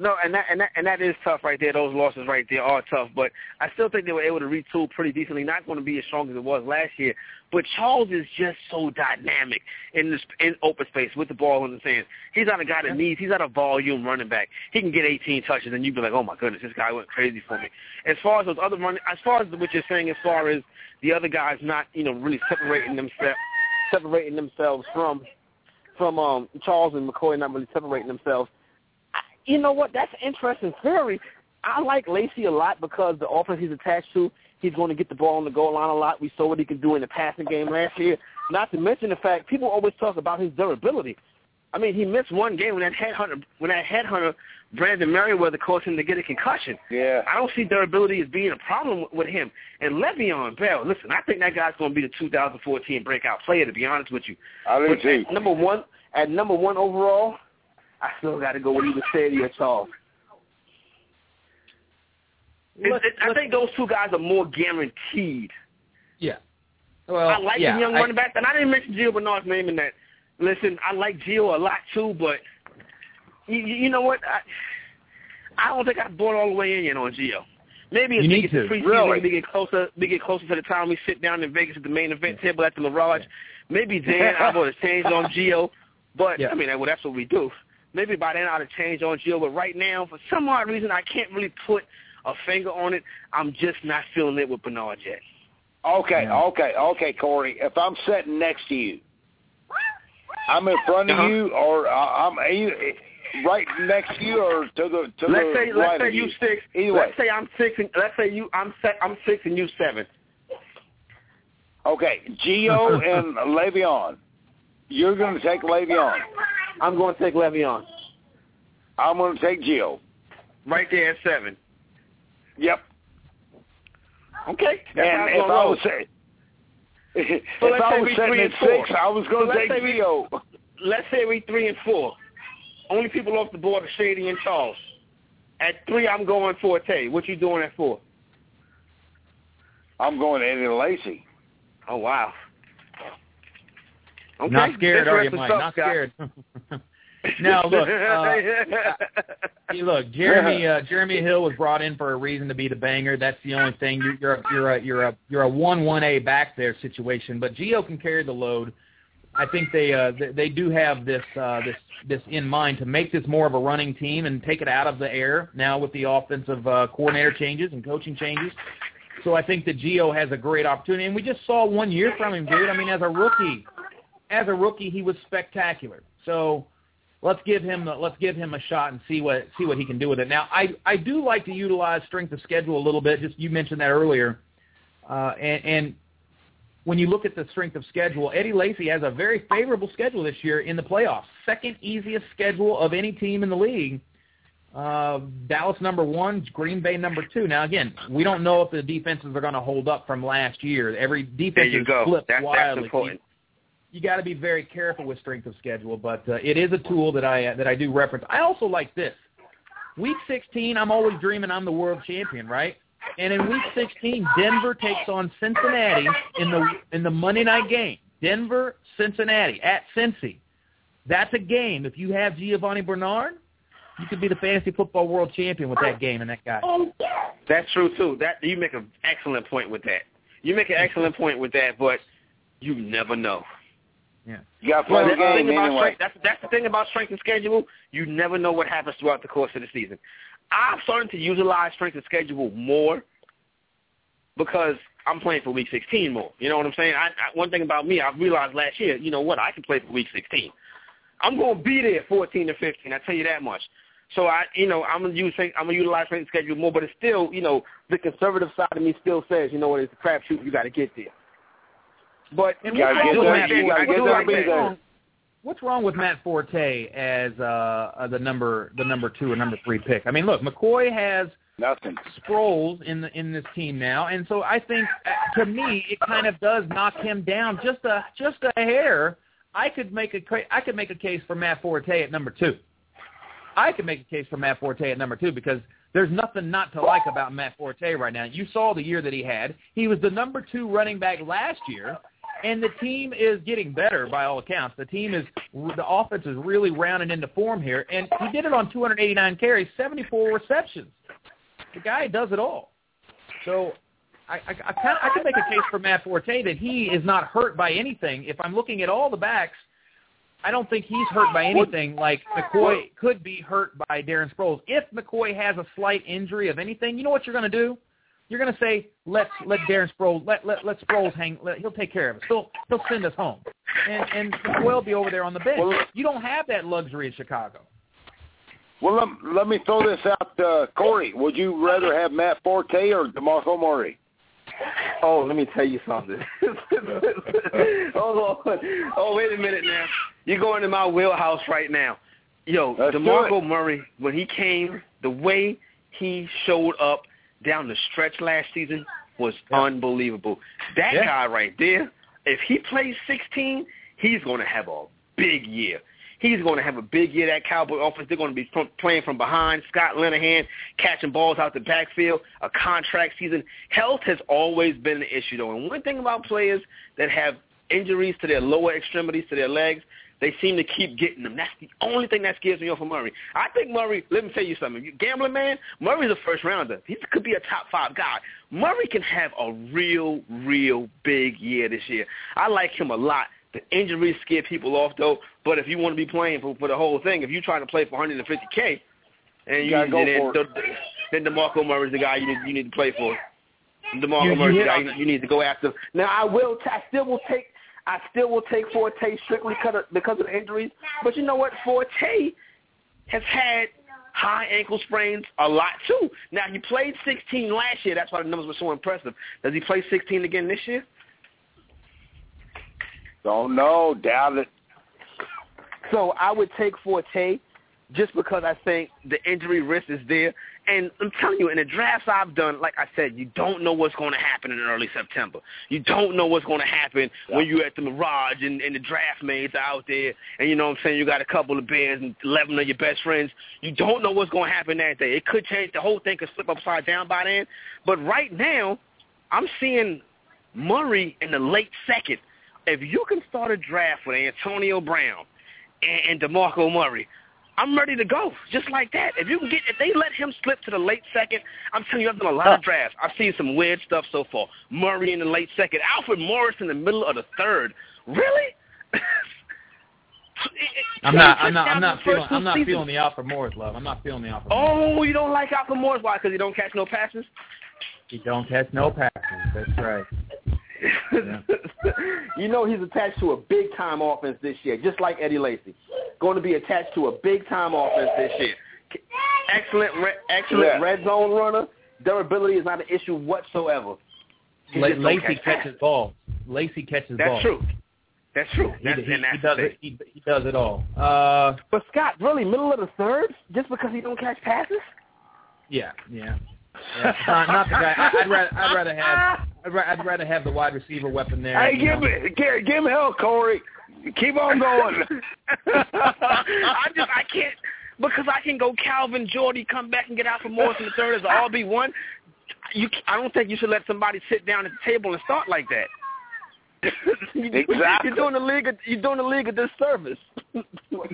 No, and that and that and that is tough right there. Those losses right there are tough, but I still think they were able to retool pretty decently. Not going to be as strong as it was last year, but Charles is just so dynamic in this in open space with the ball in his hands. He's not a guy that needs. He's not a volume running back. He can get 18 touches, and you'd be like, oh my goodness, this guy went crazy for me. As far as those other running, as far as what you're saying, as far as the other guys not you know really separating themselves separating themselves from from um Charles and McCoy not really separating themselves you know what? That's an interesting theory. I like Lacy a lot because the offense he's attached to, he's going to get the ball on the goal line a lot. We saw what he could do in the passing game last year. Not to mention the fact people always talk about his durability. I mean, he missed one game when that headhunter, when that headhunter Brandon Meriweather caused him to get a concussion. Yeah. I don't see durability as being a problem with him. And Le'Veon Bell, listen, I think that guy's going to be the 2014 breakout player. To be honest with you, I do too. number one, at number one overall, I still got to go with either Shady or Charles. It- it- I let's- think those two guys are more guaranteed. Yeah. Well, I like yeah, the young I- running back, and I didn't mention Gio Bernard's name in that. Listen, I like Gio a lot too, but you, you you know what? I, I don't think I bought all the way in yet on Gio. Maybe as You we need get to. to preseason, Really? we get closer, we get closer to the time we sit down in Vegas at the main event table at the Mirage. Maybe then I'm going to change on Gio. But Yeah. I mean, well, that's what we do. Maybe by then I'd have changed on Gio. But right now, for some odd reason, I can't really put a finger on it. I'm just not feeling it with Bernard yet. Okay, Yeah. okay, okay, Corey. If I'm sitting next to you, I'm in front of Uh-huh. you, or uh, I'm are right next to you, or to the to Let's the say right let's say of you you. six. Either let's say I'm six. And, let's say you I'm se- I'm six and you seven. Okay, Gio and Le'Veon. You're going to take Le'Veon. I'm going to take Le'Veon. I'm going to take Gio. Right there at seven. Yep. Okay. That's and if I roll. was say, if So I say was we sitting at and four. six, I was going So to let's take say we- Gio. Let's say we three and four. Only people off the board are Shady and Charles. At three, I'm going Forte. What you doing at four? I'm going Eddie Lacy. Oh wow. Okay. Not scared, are you, Mike? stuff, Not scared. now, look, uh, look, Jeremy uh, Jeremy Hill was brought in for a reason to be the banger. That's the only thing. You're you're a, you're a you're a you're a one one A back there situation, but Gio can carry the load. I think they uh, they, they do have this uh, this this in mind to make this more of a running team and take it out of the air now with the offensive uh, coordinator changes and coaching changes. So I think that Gio has a great opportunity, and we just saw one year from him, dude. I mean, as a rookie, as a rookie, he was spectacular. So let's give him the, let's give him a shot and see what see what he can do with it. Now, I I do like to utilize strength of schedule a little bit. Just you mentioned that earlier, uh, and, and when you look at the strength of schedule, Eddie Lacy has a very favorable schedule this year in the playoffs. Second easiest schedule of any team in the league. Uh, Dallas number one, Green Bay number two. Now again, we don't know if the defenses are going to hold up from last year. Every There defense you is go. flipped That, that's wildly. important. You got to be very careful with strength of schedule, but uh, it is a tool that I uh, that I do reference. I also like this. Week 16, I'm always dreaming I'm the world champion, right? And in Week 16, Denver takes on Cincinnati in the in the Monday night game. Denver, Cincinnati at Cincy. That's a game. If you have Giovani Bernard, you could be the fantasy football world champion with that game and that guy. That's true too. That you make an excellent point with that. You make an excellent point with that, but you never know. You got to Well, play that's the the thing game about anyway. strength. That's that's the thing about strength and schedule. You never know what happens throughout the course of the season. I'm starting to utilize strength and schedule more because I'm playing for week 16 more. You know what I'm saying? I, I, one thing about me, I realized last year, you know what? I can play for week 16. I'm going to be there 14 to 15. I tell you that much. So I, you know, I'm gonna use I'm gonna utilize strength and schedule more, but it's still, you know, the conservative side of me still says, you know what, it's a crapshoot. You got to get there. But And what's wrong with. Matt Forte? What's wrong with- What's wrong with Matt Forte as uh, uh, the number the number two or number three pick? I mean, look, McCoy has Nothing. Sproles in the in this team now, and so I think uh, to me it kind of does knock him down just a just a hair. I could make a ca- I could make a case for Matt Forte at number two. I could make a case for Matt Forte at number two because there's nothing not to like about Matt Forte right now. You saw the year that he had. He was the number two running back last year, and the team is getting better by all accounts. The team is the offense is really rounding into form here, and he did it on 289 carries, 74 receptions. The guy does it all. So I, I, I, kinda, I can make a case for Matt Forte that he is not hurt by anything. If I'm looking at all the backs, I don't think he's hurt by anything like McCoy could be hurt by Darren Sproles. If McCoy has a slight injury of anything, you know what you're going to do? You're going to say, let's let Darren Sproles let let let Sproles hang. Let, he'll take care of us. He'll he'll send us home, and and McCoy will be over there on the bench. Well, you don't have that luxury in Chicago. Well, let, let me throw this out, uh, Corey. Would you rather have Matt Forte or DeMarco Murray? Oh, let me tell you something. Hold on. Oh, wait a minute now. You're going to my wheelhouse right now. Yo, Let's DeMarco. Murray, when he came, the way he showed up down the stretch last season was unbelievable. That Yeah. guy right there, if he plays 16, he's going to have a big year. He's going to have a big year. That Cowboy offense, they're going to be from, playing from behind. Scott Linehan catching balls out the backfield. A contract season. Health has always been an issue, though. And one thing about players that have injuries to their lower extremities, to their legs, they seem to keep getting them. That's the only thing that scares me off of Murray. I think Murray, let me tell you something. You gambling man, Murray's a first rounder. He could be a top five guy. Murray can have a real, real big year this year. I like him a lot. The injuries scare people off though. But if you want to be playing for, for the whole thing, if you're trying to play for 150k, and you, gotta go then, for it. then DeMarco Murray's the guy you need, you need to play for. DeMarco You- you the guy you, you need to go after. Now I will. T- I still will take. I still will take Forte strictly because of, because of the injuries. But you know what? Forte has had high ankle sprains a lot too. Now he played 16 last year. That's why the numbers were so impressive. Does he play 16 again this year? Don't know. Doubt it. So I would take Forte just because I think the injury risk is there. And I'm telling you, in the drafts I've done, like I said, you don't know what's going to happen in early September. You don't know what's going to happen yeah. when you're at the Mirage and, and the draft maids are out there, and you know what I'm saying, you got a couple of bears and 11 of your best friends. You don't know what's going to happen that day. It could change. The whole thing could flip upside down by then. But right now, I'm seeing Murray in the late second. If you can start a draft with Antonio Brown and, and DeMarco Murray, I'm ready to go, just like that. If you can get, if they let him slip to the late second, I'm telling you, I've done a lot of uh. drafts. I've seen some weird stuff so far. Murray in the late second, Alfred Morris in the middle of the third. Really? I'm not. I'm not. I'm not feeling. I'm not feeling the Alfred Morris love. I'm not feeling the Alfred. Oh, Morris. you don't like Alfred Morris? Why? Because he don't catch no passes. He don't catch no passes. That's right. you know he's attached to a big time offense this year, just like Eddie Lacy. Going to be attached to a big time offense this year. Excellent, re- excellent yeah. red zone runner. Durability is not an issue whatsoever. La- Lacy catch catches balls. Lacy catches that's balls. True. That's true. That's, he, he, he does it. He, he does it all. Uh, but Scott, really, middle of the third, just because he don't catch passes? Yeah, yeah. Yeah, not, not the guy. I, would rather, I'd rather have, I'd, ra- I'd rather have the wide receiver weapon there. Hey, give know. me, give, give me hell, Corey. Keep on going. I just, I can't because I can go Calvin Jordy, come back and get out for Morris in the third as an RB one. You, I don't think you should let somebody sit down at the table and start like that. exactly. You're doing the league. A, you're doing the league a disservice. we're,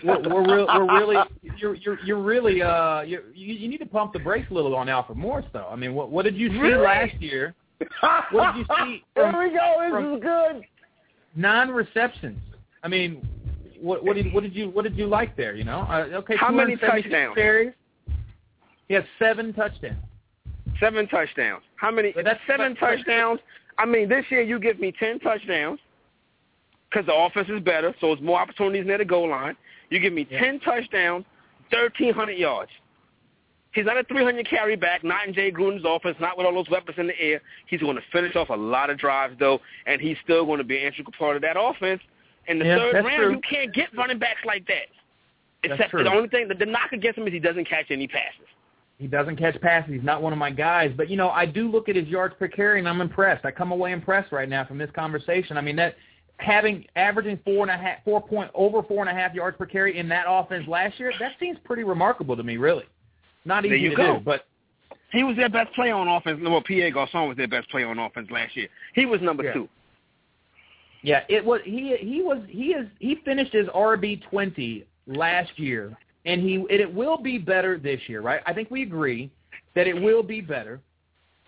we're, real, we're really. You're you're you're really. Uh, you you need to pump the brakes a little on Alfred Morris, though. I mean, what what did you see really? last year? What did you see? From, Here we go. This is good. Non receptions. I mean, what what did what did you what did you like there? You know, uh, okay. How many touchdowns? Carries. He has seven touchdowns. Seven touchdowns. How many? That's seven but, touchdowns. I mean, this year you give me 10 touchdowns because the offense is better, so it's more opportunities near the goal line. You give me yeah. 10 touchdowns, 1,300 yards. He's not a 300 carry back, not in Jay Gruden's offense, not with all those weapons in the air. He's going to finish off a lot of drives, though, and he's still going to be an integral part of that offense. In the yeah, third round, true. you can't get running backs like that. Except the only thing, the, the knock against him is he doesn't catch any passes. He doesn't catch passes. He's not one of my guys. But you know, I do look at his yards per carry, and I'm impressed. I come away impressed right now from this conversation. I mean, that having averaging four and a half, four point over four and a half yards per carry in that offense last year, that seems pretty remarkable to me. Really, not easy to go. do, but. He was their best player on offense. Well, Pierre Garcon was their best player on offense last year. He was number yeah. two. Yeah, it was he. He was he is he finished his RB twenty last year, and he and it will be better this year, right? I think we agree that it will be better,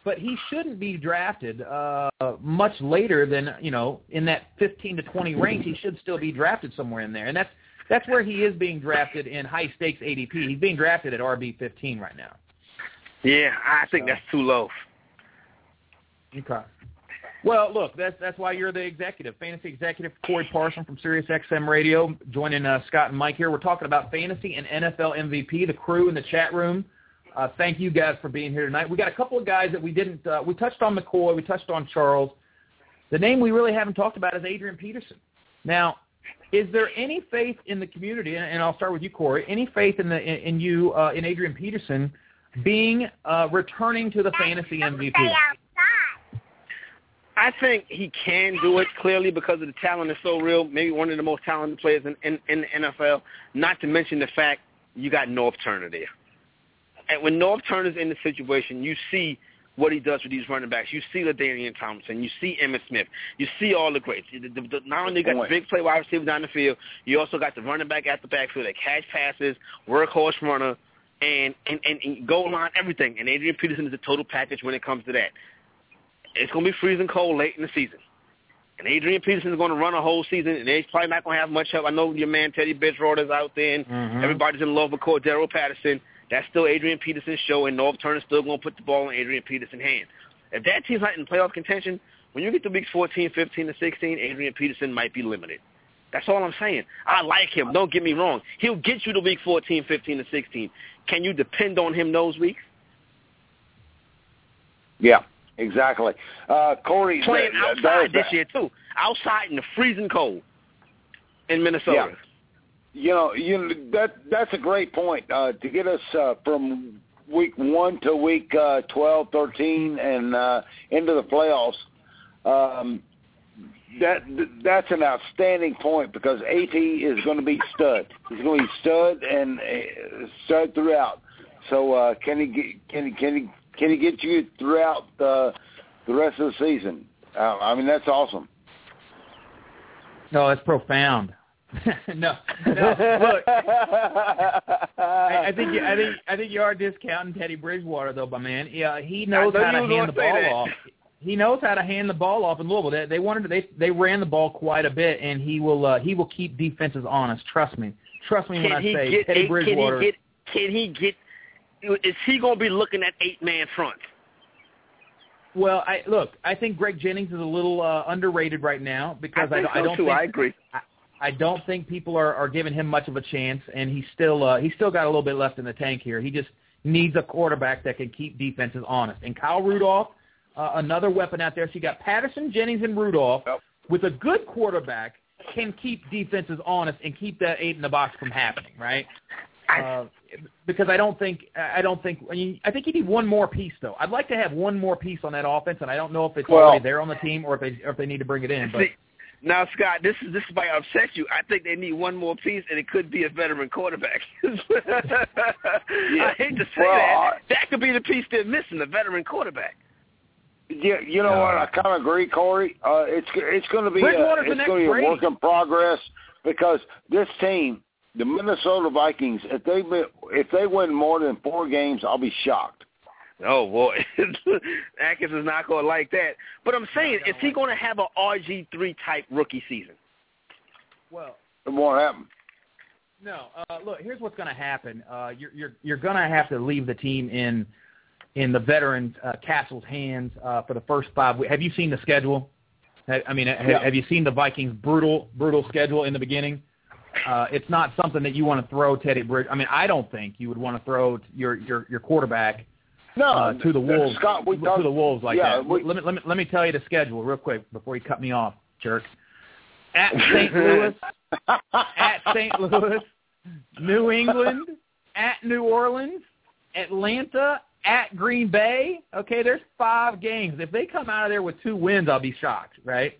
but he shouldn't be drafted uh, much later than you know in that fifteen to twenty range. He should still be drafted somewhere in there, and that's that's where he is being drafted in high stakes ADP. He's being drafted at RB fifteen right now. Yeah, I think So- that's too low. Okay. Well, look, that's that's why you're the executive, fantasy executive, Corey Parson from SiriusXM Radio, joining uh, Scott and Mike here. We're talking about fantasy and NFL MVP. The crew in the chat room. Uh, thank you guys for being here tonight. We got a couple of guys that we didn't. Uh, we touched on McCoy. We touched on Charles. The name we really haven't talked about is Adrian Peterson. Now, is there any faith in the community? And, and I'll start with you, Corey. Any faith in the in, in you uh, in Adrian Peterson being uh, returning to the fantasy MVP? I think he can do it clearly because of the talent is so real. Maybe one of the most talented players in, in, in the NFL. Not to mention the fact you got Norv Turner there. And when Norv Turner's in the situation, you see what he does with these running backs. You see LaDainian Thompson. You see Emmitt Smith. You see all the greats. The, the, the, not only you got the big play wide receiver down the field, you also got the running back at the backfield that catch passes, workhorse runner, and, and, and, and goal line, everything. And Adrian Peterson is a total package when it comes to that. It's going to be freezing cold late in the season. And Adrian Peterson is going to run a whole season, and they're probably not going to have much help. I know your man Teddy Bridgewater's out there, and Mhm. everybody's in love with Cordarrelle Patterson. That's still Adrian Peterson's show, and Norv Turner's still going to put the ball in Adrian Peterson's hand. If that team's not in playoff contention, when you get to weeks 14, 15, and 16, Adrian Peterson might be limited. That's all I'm saying. I like him. Don't get me wrong. He'll get you to week 14, 15, and 16. Can you depend on him those weeks? Yeah, exactly. Uh, Corey, Playing outside this year, too. Outside in the freezing cold in Minnesota. Yeah. you know, you know that that's a great point uh, to get us uh, from week one to week uh, 12, 13, and uh, into the playoffs. Um, that that's an outstanding point because AT is going to be stud. He's going to be stud and uh, stud throughout. So uh, can he get, can he can he can he get you throughout the the rest of the season? Uh, I mean that's awesome. No, that's profound. no, no. Look, I, I think you, I think I think you are discounting Teddy Bridgewater, though, my man. Yeah, he knows how to hand the ball that. off. He knows how to hand the ball off in Louisville. They, they wanted to, they they ran the ball quite a bit, and he will uh, he will keep defenses honest. Trust me. Trust me when can I he say get Teddy eight, Bridgewater. Can he get? Can he get? Is he going to be looking at eight man front? Well, I look. I think Greg Jennings is a little uh, underrated right now because I, think I, so don't too. think I agree. I, I don't think people are, are giving him much of a chance, and he's still uh, he's still got a little bit left in the tank here. He just needs a quarterback that can keep defenses honest. And Kyle Rudolph, uh, another weapon out there. So you got Patterson, Jennings, and Rudolph Yep. with a good quarterback can keep defenses honest and keep that eight in the box from happening, right? Uh, because I don't think I don't think I, mean, I think you need one more piece though. I'd like to have one more piece on that offense, and I don't know if it's Well- already there on the team or if they or if they need to bring it in. But See, now, Scott, this is this might upset you. I think they need one more piece, and it could be a veteran quarterback. I hate to say Well, that. That could be the piece they're missing, the veteran quarterback. Yeah, you know Uh, what? I kind of agree, Corey. Uh, it's it's going to be a, it's going to be a work in progress because this team, the Minnesota Vikings, if they win- if they win more than four games, I'll be shocked. Oh boy, Atkins is not going to like that. But I'm saying, is he going to have a RG three type rookie season? well, It won't happen. No, uh, look. Here's what's going to happen. Uh, you're you're you're going to have to leave the team in in the veteran uh, Cassel's hands uh, for the first five. weeks. Have you seen the schedule? Ha- I mean, ha- Yeah. have you seen the Vikings' brutal brutal schedule in the beginning? Uh, it's not something that you want to throw Teddy Bridge. I mean, I don't think you would want to throw your your your quarterback No, uh, to the Wolves Scott, we to the Wolves like yeah, that. we- let me let me let me tell you the schedule real quick before you cut me off, jerk. At St. Louis, at St. Louis, New England, at New Orleans, Atlanta, at Green Bay. Okay, there's five games. If they come out of there with two wins, I'll be shocked, right?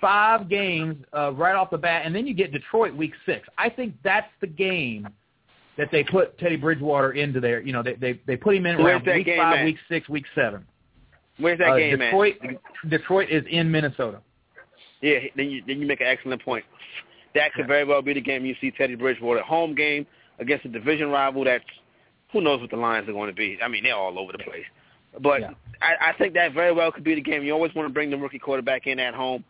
Five games uh, right off the bat, and then you get Detroit week six. I think that's the game that they put Teddy Bridgewater into there. You know, they they, they put him in Where's around week five, at? week six, week seven. Where's that Uh, game Detroit, at? Detroit is in Minnesota. Yeah, then you then you make an excellent point. That could very well be the game you see Teddy Bridgewater home game against a division rival. That's who knows what the lines are going to be. I mean, they're all over the place. But Yeah. I, I think that very well could be the game. You always want to bring the rookie quarterback in at home.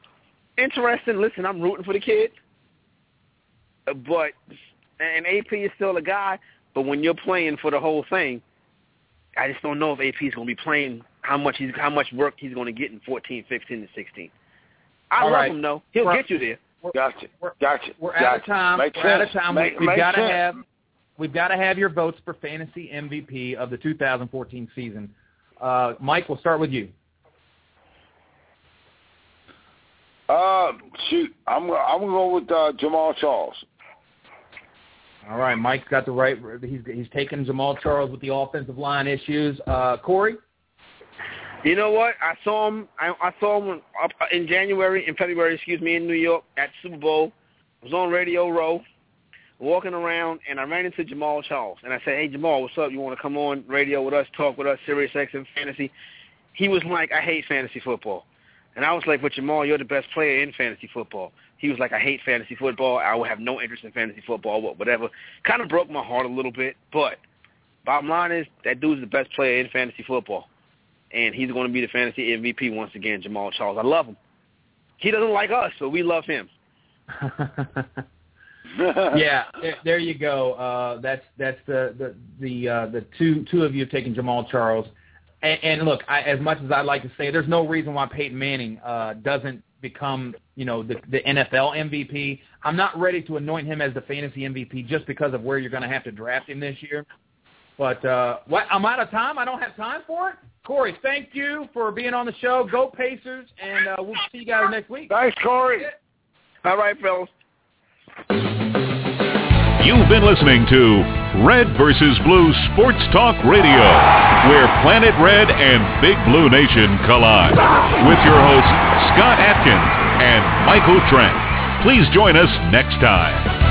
Interesting. Listen, I'm rooting for the kid, but and AP is still a guy. But when you're playing for the whole thing, I just don't know if AP is going to be playing how much he's how much work he's going to get in 14, 15, and 16. I All love right. him though. He'll Well- get you there. Gotcha. We're- Gotcha. We're gotcha. out of time. Makes We're out of sense. time. Make- We've got to have we've got to have your votes for fantasy MVP of the 2014 season. Uh, Mike, we'll start with you. Uh, shoot, I'm I'm gonna go with uh, Jamaal Charles. All right, Mike's got the right. He's he's taken Jamaal Charles with the offensive line issues. Uh, Corey. You know what? I saw him. I, I saw him up in January, in February, excuse me, in New York at Super Bowl. I was on Radio Row, walking around, and I ran into Jamaal Charles. And I said, "Hey, Jamaal, what's up? You want to come on radio with us, talk with us, Sirius XM Fantasy?" He was like, "I hate fantasy football," and I was like, "But Jamaal, you're the best player in fantasy football." He was like, "I hate fantasy football. I will have no interest in fantasy football, wha- whatever." Kind of broke my heart a little bit, but bottom line is that dude's the best player in fantasy football and he's going to be the fantasy MVP once again, Jamaal Charles. I love him. He doesn't like us, but we love him. yeah, there, there you go. Uh, that's that's the the the uh, the two two of you have taken Jamaal Charles. And, and look, I, as much as I'd like to say, there's no reason why Peyton Manning uh, doesn't become you know the, the NFL MVP. I'm not ready to anoint him as the fantasy MVP just because of where you're going to have to draft him this year. But uh, what I'm out of time. I don't have time for it. Corey, thank you for being on the show. Go Pacers, and uh, we'll see you guys next week. Thanks, Corey. All right, fellas. You've been listening to Red versus Blue Sports Talk Radio, where Planet Red and Big Blue Nation collide. With your hosts, Scott Atkins and Michael Trent. Please join us next time.